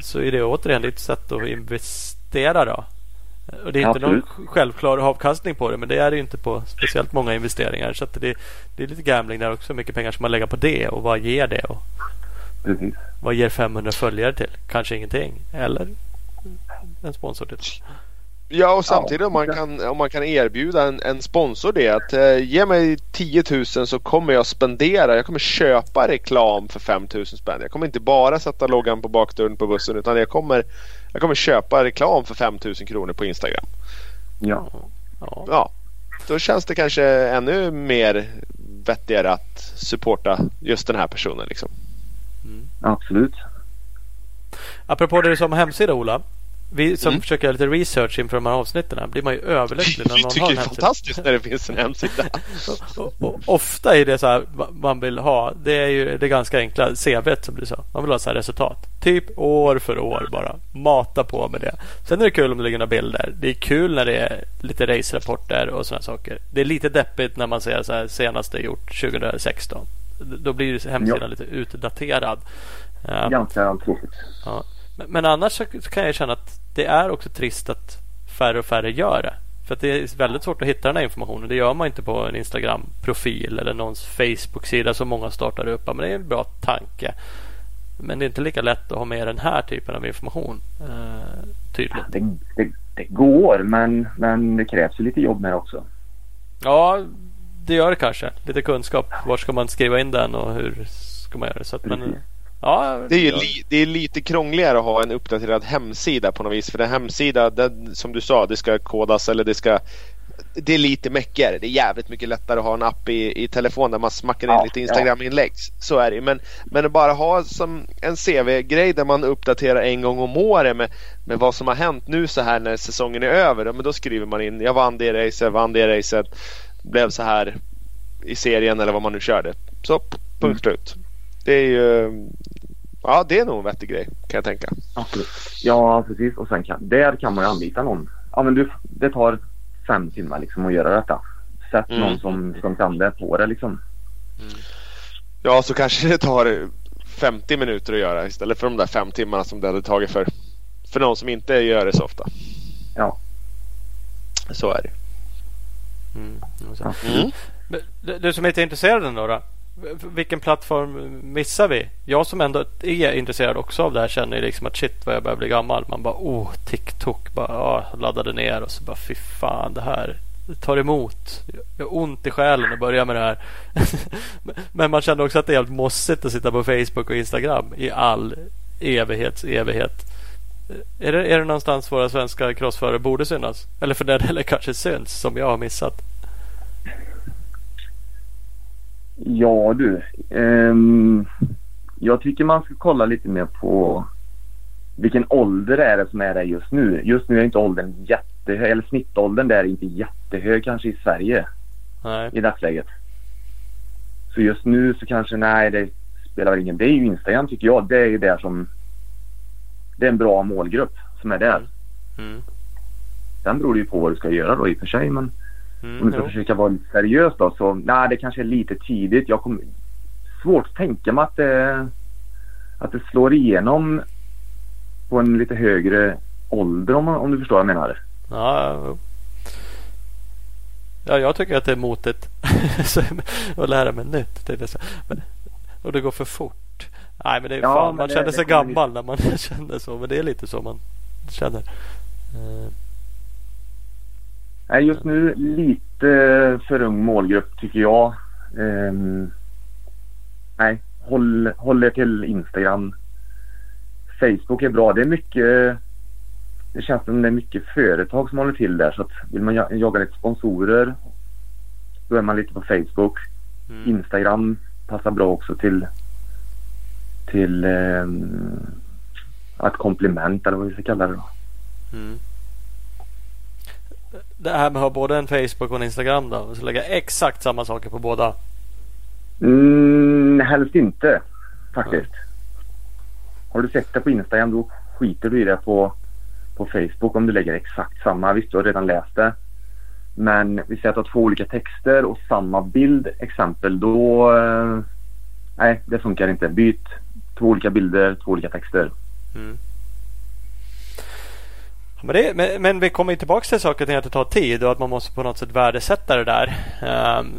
så är det återigen ett sätt att investera då. Och det är inte Absolut. någon självklar avkastning på det men det är det inte på speciellt många investeringar. Så det, det, är lite gambling där också. Hur mycket pengar ska man lägga på det och vad ger det? Och Precis. Vad ger 500 följare till? Kanske ingenting. Eller en sponsor till. Ja och samtidigt ja. om, man kan, om man kan erbjuda en, en sponsor det att eh, ge mig 10 000 så kommer jag spendera, jag kommer köpa reklam för 5 000 spänn. Jag kommer inte bara sätta loggan på bakdörren på bussen utan jag kommer, jag kommer köpa reklam för 5 000 kronor på Instagram. Ja. ja. Ja. Då känns det kanske ännu mer vettigare att supporta just den här personen. Liksom. Mm. Absolut. Apropå det som hemsida Ola. Vi som mm. försöker göra lite research inför de här avsnitten blir man ju överlycklig när någon har en hemsida. Det är fantastiskt när det finns en hemsida. och, och, ofta är det så här man vill ha. Det är ju det ganska enkla CV som blir så. Man vill ha så här resultat. Typ år för år bara. Mata på med det. Sen är det kul om det ligger några bilder. Det är kul när det är lite racerapporter och sådana saker. Det är lite deppigt när man ser så här senaste gjort 2016. Då blir hemsidan ja. lite utdaterad. Ganska tråkigt. Ja. Men annars så kan jag känna att det är också trist att färre och färre gör det. För det är väldigt svårt att hitta den här informationen. Det gör man inte på en Instagram-profil eller någons Facebook-sida som många startar upp. Men det är en bra tanke. Men det är inte lika lätt att ha med den här typen av information. Eh, tydligt. Det, det, det, går men, men det krävs ju lite jobb med det också. Ja, det gör det kanske. Lite kunskap. Var ska man skriva in den och hur ska man göra det? Så att, men, Ja, det är ju li, det är lite krångligare att ha en uppdaterad hemsida på något vis. För en hemsida, den, som du sa, det ska kodas eller det ska det är lite mäckigare. Det är jävligt mycket lättare att ha en app i, i telefon där man smackar in ja, lite Instagram-inlägg. Så är det Men, men bara ha som en CV-grej där man uppdaterar en gång om året med, med vad som har hänt nu så här när säsongen är över. Men då skriver man in, jag vann det racet, vann det racet, blev så här i serien eller vad man nu körde. Så, punkt mm. Det är ju... Ja, det är nog en vettig grej kan jag tänka. Absolut. Ja, precis. Och sen kan, där kan man ju anlita någon. Ja, men du, det tar fem timmar liksom att göra detta. Sätt mm. någon som, som kan det på det liksom. Mm. Ja, så kanske det tar 50 minuter att göra istället för de där fem timmarna som det hade tagit för, för någon som inte gör det så ofta. Ja. Så är det. Mm. Mm. Du som är intresserad då, då? Vilken plattform missar vi? Jag som ändå är intresserad också av det här känner ju liksom att shit vad jag börjar bli gammal. Man bara oh TikTok bara ja, laddade ner och så bara fy fan det här det tar emot. Jag har ont i själen att börja med det här. Men man känner också att det är helt mossigt att sitta på Facebook och Instagram i all evighets evighet. Är det, är det någonstans våra svenska crossförare borde synas? Eller för den delen kanske syns som jag har missat? Ja du. ehm, jag tycker man ska kolla lite mer på vilken ålder är det som är där just nu. Just nu är inte åldern jättehög, eller snittåldern där är inte jättehög kanske i Sverige Nej. i dagsläget. Så just nu så kanske nej det spelar väl ingen. Det är ju Instagram tycker jag. Det är ju där som det är en bra målgrupp som är där. Mm. Sen beror det ju på vad du ska göra då i och för sig. Men om Mm, du ska jo. försöka vara lite seriös då så nej det kanske är lite tidigt. Jag kommer svårt att tänka mig att det, att det slår igenom på en lite högre ålder om, om du förstår vad jag menar. Ja, ja, jag tycker att det är motigt att lära mig nytt. Men, och det går för fort. Nej, men det är Ja, fan, man det- känner det sig gammal när man känner så. Men det är lite så man känner. Nej, just nu lite för ung målgrupp tycker jag. Ehm, nej, håll, håll er till Instagram. Facebook är bra. Det är mycket det känns som det är mycket företag som håller till där. Så att vill man ja- jaga lite sponsorer då är man lite på Facebook. Mm. Instagram passar bra också till till ehm, ett komplement eller vad vi ska kalla det då. Mm. Det här med att ha både en Facebook och en Instagram då? Så lägga exakt samma saker på båda. Mm, helst inte faktiskt. Har du sett det på Instagram då skiter du i det på, på Facebook om du lägger exakt samma. Visst, du har redan läst det. Men vi säger att du har två olika texter och samma bild exempel. Då... Eh, nej, det funkar inte. Byt två olika bilder, två olika texter. Mm. Men, det, men, men vi kommer tillbaka till saker och ting att det tar tid och att man måste på något sätt värdesätta det där. Ehm,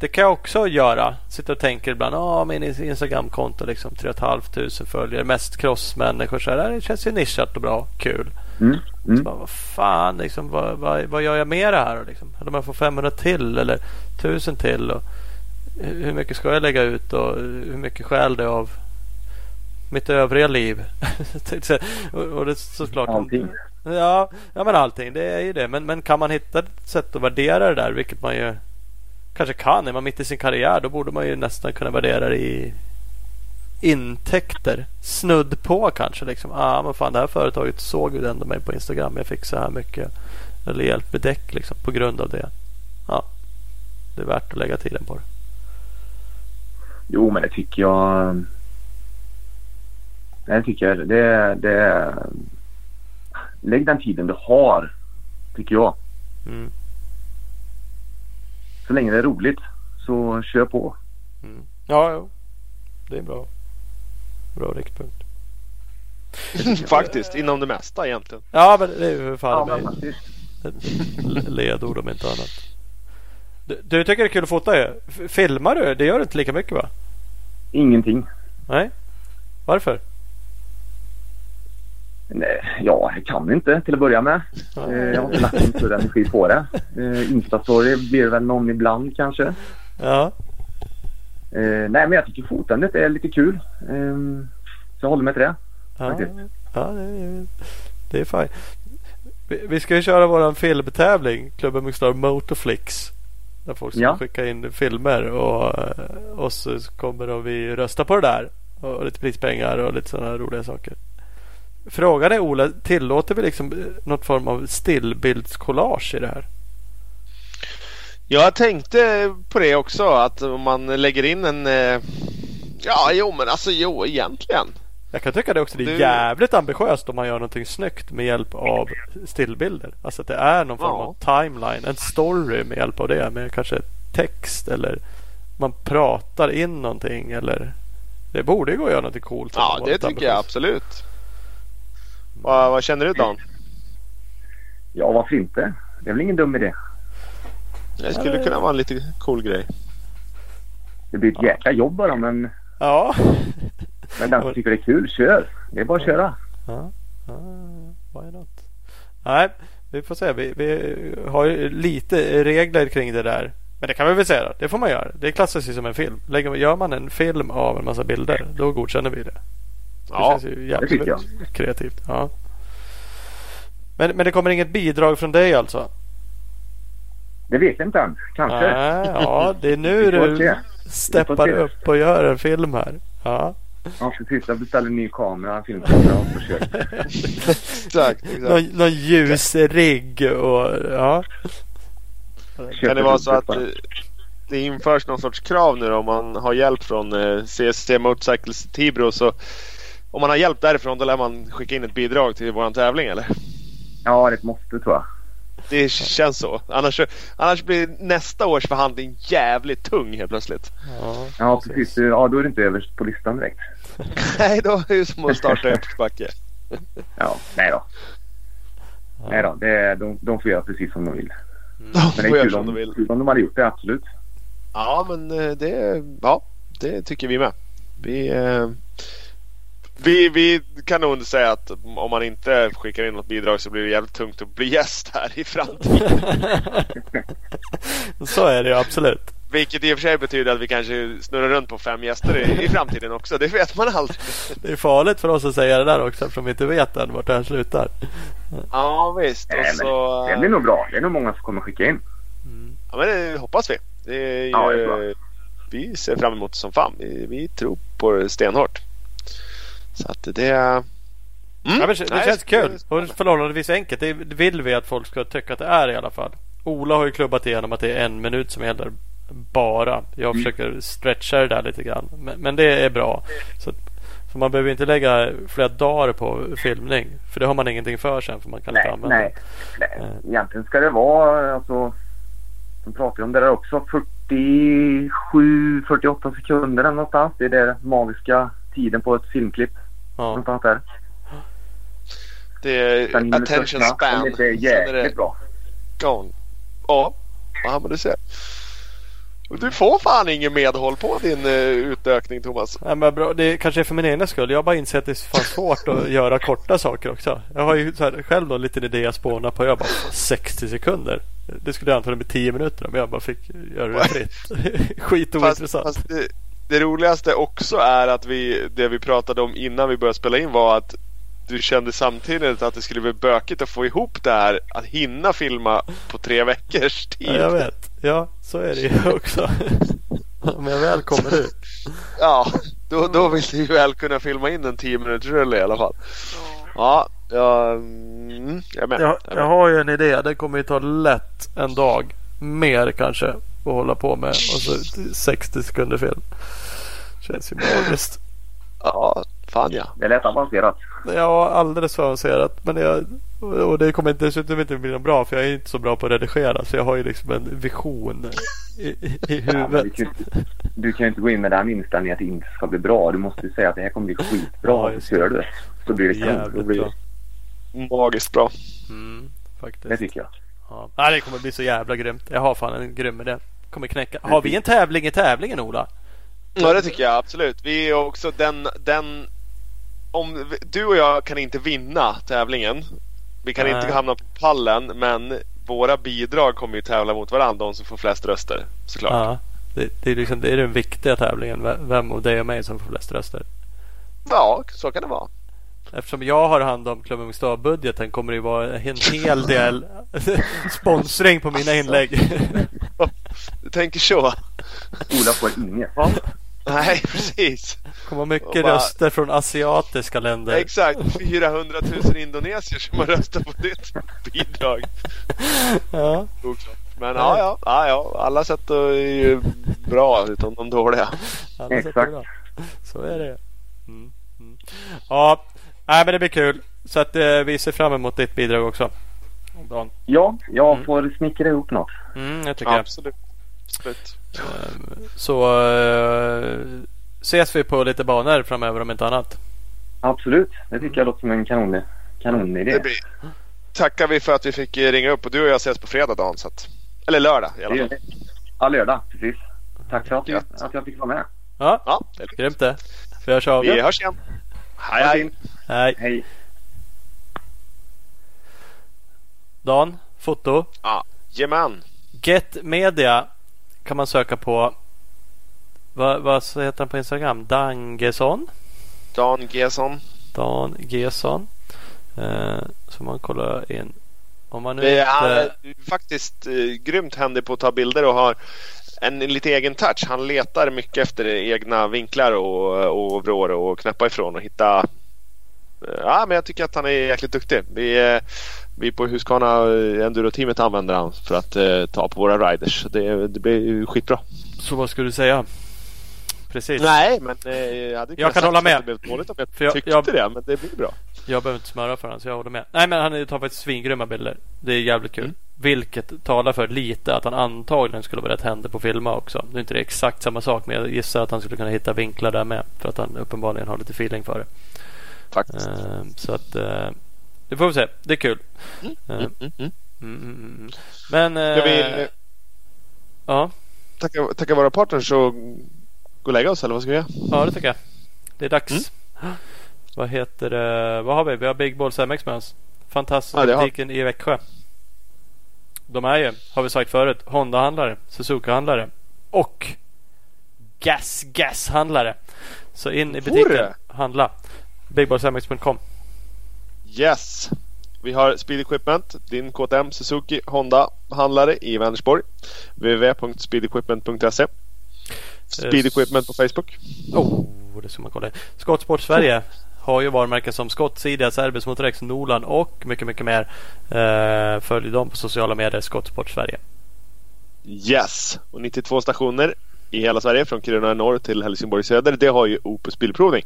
det kan jag också göra. Sitta och tänka ibland. Ja, min Instagramkonto liksom 3 500 följare. Mest crossmänniskor. Så här, det känns ju nischat och bra. Kul. Mm. Så Mm. bara, vad fan, liksom, vad, vad, vad gör jag med det här? Liksom? Eller om jag får 500 till eller 1000 till. Och hur hur mycket ska jag lägga ut och hur mycket skäl det av mitt övriga liv? Och, det är såklart. Allting. Ja, ja, men allting. Det är ju det. Men, men kan man hitta ett sätt att värdera det där, vilket man ju kanske kan. Är man mitt i sin karriär, då borde man ju nästan kunna värdera det i intäkter. Snudd på kanske. Liksom. Ah, men fan, det här företaget såg ju ändå mig på Instagram. Jag fick så här mycket eller hjälp med däck liksom, på grund av det. Ja, det är värt att lägga tiden på det. Jo, men det tycker jag. Det tycker jag. Det, det, lägg den tiden du har, tycker jag. Mm. Så länge det är roligt så kör på. Mm. Ja, jo. det är bra. Bra riktpunkt. Faktiskt, inom det mesta egentligen. Ja, men det är ju för fan Ja, mig ledord om inte annat. Du, du tycker det är kul att fota ju. Filmar du? Det gör du inte lika mycket va? Ingenting. Nej? Varför? Nej, ja, jag kan inte till att börja med. Eh, Jag har inte lagt någon större energi på det. Eh, Instastory blir väl någon ibland kanske. Ja. Eh, nej, men jag tycker fotandet är lite kul. Eh, så jag håller mig till det. Ja, ja det, är, det är fine. Vi, vi ska ju köra våran filmtävling. Klubben Mixstar Motorflix. Där folk ska Ja. skicka in filmer och, och så kommer då vi rösta på det där. Och lite prispengar och lite sådana roliga saker. Frågan är Ola, tillåter vi liksom eh, något form av stillbildskollage i det här? Jag tänkte på det också att om man lägger in en... eh, Ja, jo men alltså jo egentligen. Jag kan tycka det också det är Du- jävligt ambitiöst om man gör någonting snyggt med hjälp av stillbilder. Alltså att det är någon form Ja. av timeline, en story med hjälp av det. Med kanske text eller man pratar in någonting eller det borde ju gå att göra någonting coolt. Ja, det tycker jag ambitiöst. absolut. Vad, vad känner du Dan? Ja, varför inte? Det är väl ingen dum idé. Det skulle kunna vara en lite cool grej. Det blir ett jäkla jobb bara men, Ja. men den som tycker det är kul, kör. Det är bara att köra. ja. ja. Why not? Nej, vi får se. Vi, vi har ju lite regler kring det där. Men det kan vi väl säga då. Det får man göra. Det klassas ju som en film. Lägger, gör man en film av en massa bilder, då godkänner vi det. Det Ja, känns ju jävligt tycker jag. kreativt. Ja. Men, men det kommer inget bidrag från dig alltså? Det vet jag inte än. Kanske. Ja, ja, det är nu du steppar upp och gör en film här. Ja. Ja, precis. Jag beställer en ny kamera, en filmkamera och. Exakt. exakt. Någon, någon ljusrigg och ja. Kan det vara så att eh, det införs någon sorts krav nu då, om man har hjälp från eh, CSC Motorcycles Tibro så om man har hjälp därifrån då lär man skicka in ett bidrag till våran tävling eller? Ja, det måste tror jag. Det känns så. Annars, annars blir nästa års förhandling jävligt tung helt plötsligt. ja. Ja, precis. Ja, då är det inte överst på listan direkt. Nej, då är det som att starta uppförsbacke. Ja, nej då. Nej då, det är, de, de får göra precis som de vill. De Men det får är kul som om, de vill. kul om de hade gjort det, absolut. Ja, men eh, det, ja, det tycker vi med. Vi, eh, vi, vi kan nog säga att om man inte skickar in något bidrag så blir det jävligt tungt att bli gäst här i framtiden. Så är det ju absolut. Vilket i och för sig betyder att vi kanske snurrar runt på fem gäster i, i framtiden också. Det vet man aldrig. Det är farligt för oss att säga det där också eftersom vi inte vet än vart det här slutar. Ja visst. Och så, Det blir nog bra. Det är nog många som kommer skicka in. ja, men det hoppas vi. Det är ju, Ja, det är bra. vi ser fram emot det som fan. Vi, vi tror på det stenhårt. Så att det... Mm. Ja, men det Nej, känns kul det- och förhållandevis enkelt. Det vill vi att folk ska tycka att det är i alla fall. Ola har ju klubbat igenom att det är en minut som gäller bara. Jag försöker stretcha det där lite grann. Men, men det är bra. Så, så man behöver inte lägga flera dagar på filmning. För det har man ingenting för sen. För man kan inte Nej, använda nej. det. nej. Egentligen ska det vara, alltså, de pratar ju om det där också, 47, 48 sekunder någonstans. Det är den magiska tiden på ett filmklipp. Ja. Där. Det är Sen attention minuterna, span. Det är jäkligt det bra. gone. Ja, ja men du ser. Du får fan ingen medhåll på din uh, utökning Thomas. Ja, men bra. Det kanske är för min egen skull. Jag har bara insett att det är fan svårt att göra korta saker också. Jag har ju så här, själv då en liten idé jag spånar på. Jag bara 60 sekunder. Det skulle antagligen bli 10 minuter om jag bara fick göra det fritt. Skit Fast, fast det, det roligaste också är att vi, det vi pratade om innan vi började spela in var att du kände samtidigt att det skulle bli bökigt att få ihop det här. Att hinna filma på tre veckors tid. Ja, jag vet. Ja, så är det ju också. Om jag väl kommer ut. Ja, då, då vill du ju väl kunna filma in en 10 minuters rulle i alla fall. Ja, ja mm, jag är med. Jag, Jag jag har ju en idé. Det kommer ju ta lätt en dag. Mer kanske. Att hålla på med. Och så 60 sekunder film. Känns ju magiskt. Ja, fan ja. Det är lätt avancerat. Ja, alldeles för avancerat. Men jag, och det kommer inte, dessutom inte bli något bra för jag är inte så bra på att redigera. Så jag har ju liksom en vision i, i, i Ja, du, huvudet. kan, ju inte- du kan ju inte gå in med den inställningen att det inte ska bli bra. Du måste ju säga att det här kommer bli skitbra. Ja, just så kör du. Så blir det kanon. Blir bra. det, Magiskt bra. Mm, det faktiskt. tycker jag. Ja. Det kommer bli så jävla grymt. Jag har fan en grym idé. Kommer knäcka. Har vi en tävling i tävlingen Ola? Ja, det tycker jag absolut. Vi är också den, den om du och jag kan inte vinna tävlingen. Vi kan Nej. inte hamna på pallen, men våra bidrag kommer ju tävla mot varandra, de som får flest röster. Såklart. Ja. Det, det, är liksom, det är den viktiga tävlingen. Vem av dig och mig som får flest röster. Ja, så kan det vara. Eftersom jag har hand om Klubben Mixstar-budgeten kommer det vara en hel del sponsring på mina inlägg. Du tänker så? Ola får inget. Nej, precis. Det kommer mycket bara- röster från asiatiska länder. Exakt. 400 000 indonesier som har röstat på ditt bidrag. Ja, Oklart. Men ja, ja, ja, ja, alla sätt är ju bra utom de dåliga. alla Exakt. bra. Så är det. Mm. Mm. Ja, nej, men det blir kul. Så att eh, vi ser fram emot ditt bidrag också. Dan. Ja, jag Mm. får snickra ihop något. Mm, jag tycker. Absolut. Absolut. Ehm, Så eh, ses vi på lite banor framöver om inte annat. Absolut. Det tycker jag låter som en kanon, kanonidé. Det blir... Tackar vi för att vi fick eh, ringa upp och du och jag ses på fredag Dan. Så att... Eller lördag i alla fall. Ja, lördag. Precis. Tack för att, att jag fick vara med. Ja, Ja, det är grymt det. Vi hörs av. Vi hörs igen. Hej hej. Hej. Hej. Dan, foto. Jajamän. Get Media kan man söka på. Vad, vad heter han på Instagram? Dangesson? Dan Gesson. Dan Gesson. Eh, så man kollar in Om man nu Det är, han inte... är faktiskt eh, grymt händig på att ta bilder och har en lite egen touch. Han letar mycket efter egna vinklar och, och vrår och knäppa ifrån och hitta eh, Ja, men jag tycker att han är jäkligt duktig. Vi, eh, vi på Husqvarna eh, Enduro-teamet använder han för att eh, ta på våra riders. Det, det blir skitbra. Så vad skulle du säga? Precis. Nej, men eh, jag hade Jag kan hålla med. Det blev dåligt om jag, För jag- tyckte jag- det, men det blir bra. Jag behöver inte smöra för honom så jag håller med. Nej men han tar faktiskt svingrymma bilder. Det är jävligt kul. Mm. Vilket talar för lite att han antagligen skulle vara rätt händig på att filma också. Nu är inte det exakt samma sak men jag gissar att han skulle kunna hitta vinklar där med. För att han uppenbarligen har lite feeling för det. Faktiskt. Eh, så att eh, det får vi se. Det är kul. Mm, Eh, mm, mm. Men... eh, Ska vi eh, Ja, tacka, tacka våra partners och gå och lägga oss eller vad ska vi göra? ja, det tycker jag. Det är dags. Vad heter det? Vad har vi? Vi har Big Balls MX med oss. Fantastiska Ja, butiken i Växjö. De är ju, har vi sagt förut, Honda-handlare, Suzuka-handlare och Gas Gas-handlare. Så in i butiken, Hurra! handla. BigBallsMX.com. Yes. Vi har Speed Equipment, din KTM, Suzuki, Honda handlare i Vänersborg. www.speedequipment.se Speed Equipment på Facebook. Oh, det ska man kolla in. Skottsport Sverige har ju varumärken som Scott, Sidia, Cerbis, Motorex, Nolan och mycket, mycket mer. Eh, följ dem på sociala medier, Skottsport Sverige. Yes. Och 92 stationer i hela Sverige från Kiruna norr till Helsingborg söder. Det har ju Opus Bilprovning.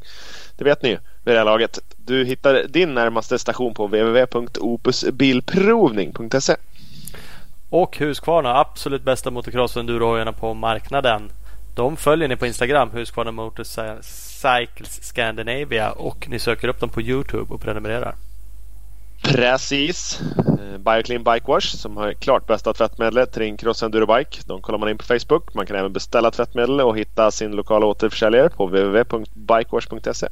Det vet ni ju vid det här laget. Du hittar din närmaste station på www.opusbilprovning.se Och Husqvarna, absolut bästa motocross och endurohojarna på marknaden. De följer ni på Instagram, Husqvarna Motorcycles Scandinavia och ni söker upp dem på Youtube och prenumererar. Precis. Eh, Bioclean Bike Wash som har klart bästa tvättmedlet till din cross enduro bike. De kollar man in på Facebook. Man kan även beställa tvättmedel och hitta sin lokala återförsäljare på www.bikewash.se.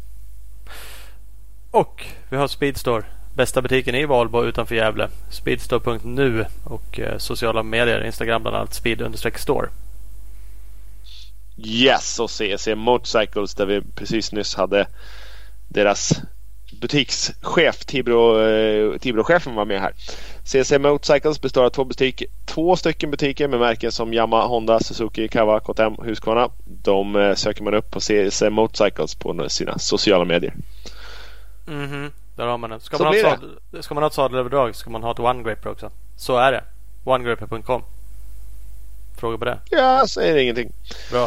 Och vi har Speedstore, bästa butiken i Valbo utanför Gävle. Speedstore.nu och eh, sociala medier, Instagram bland annat, speed-store. Yes, och CC Motorcycles där vi precis nyss hade deras butikschef Tibro, eh, Tibro-chefen var med här. CC Motorcycles består av två, butik, två stycken butiker med märken som Yamaha, Honda, Suzuki, Kawa, KTM, Husqvarna. De eh, söker man upp på CC Motorcycles på sina sociala medier. Mhm, där har man den. Ska Så man, ha ett sadel, ska man ha ett sadelöverdrag ska man ha ett OneGripper också. Så är det. OneGripper.com. Fråga på det. Jag säger ingenting. Bra.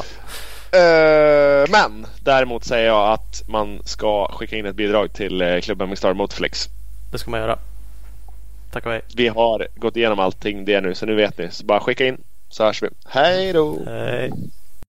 Eh, men däremot säger jag att man ska skicka in ett bidrag till uh, klubben Mixstar Motorflex. Det ska man göra. Tack och hej. Vi har gått igenom allting det nu så nu vet ni. Så bara skicka in så hörs vi. Hej då! Hej.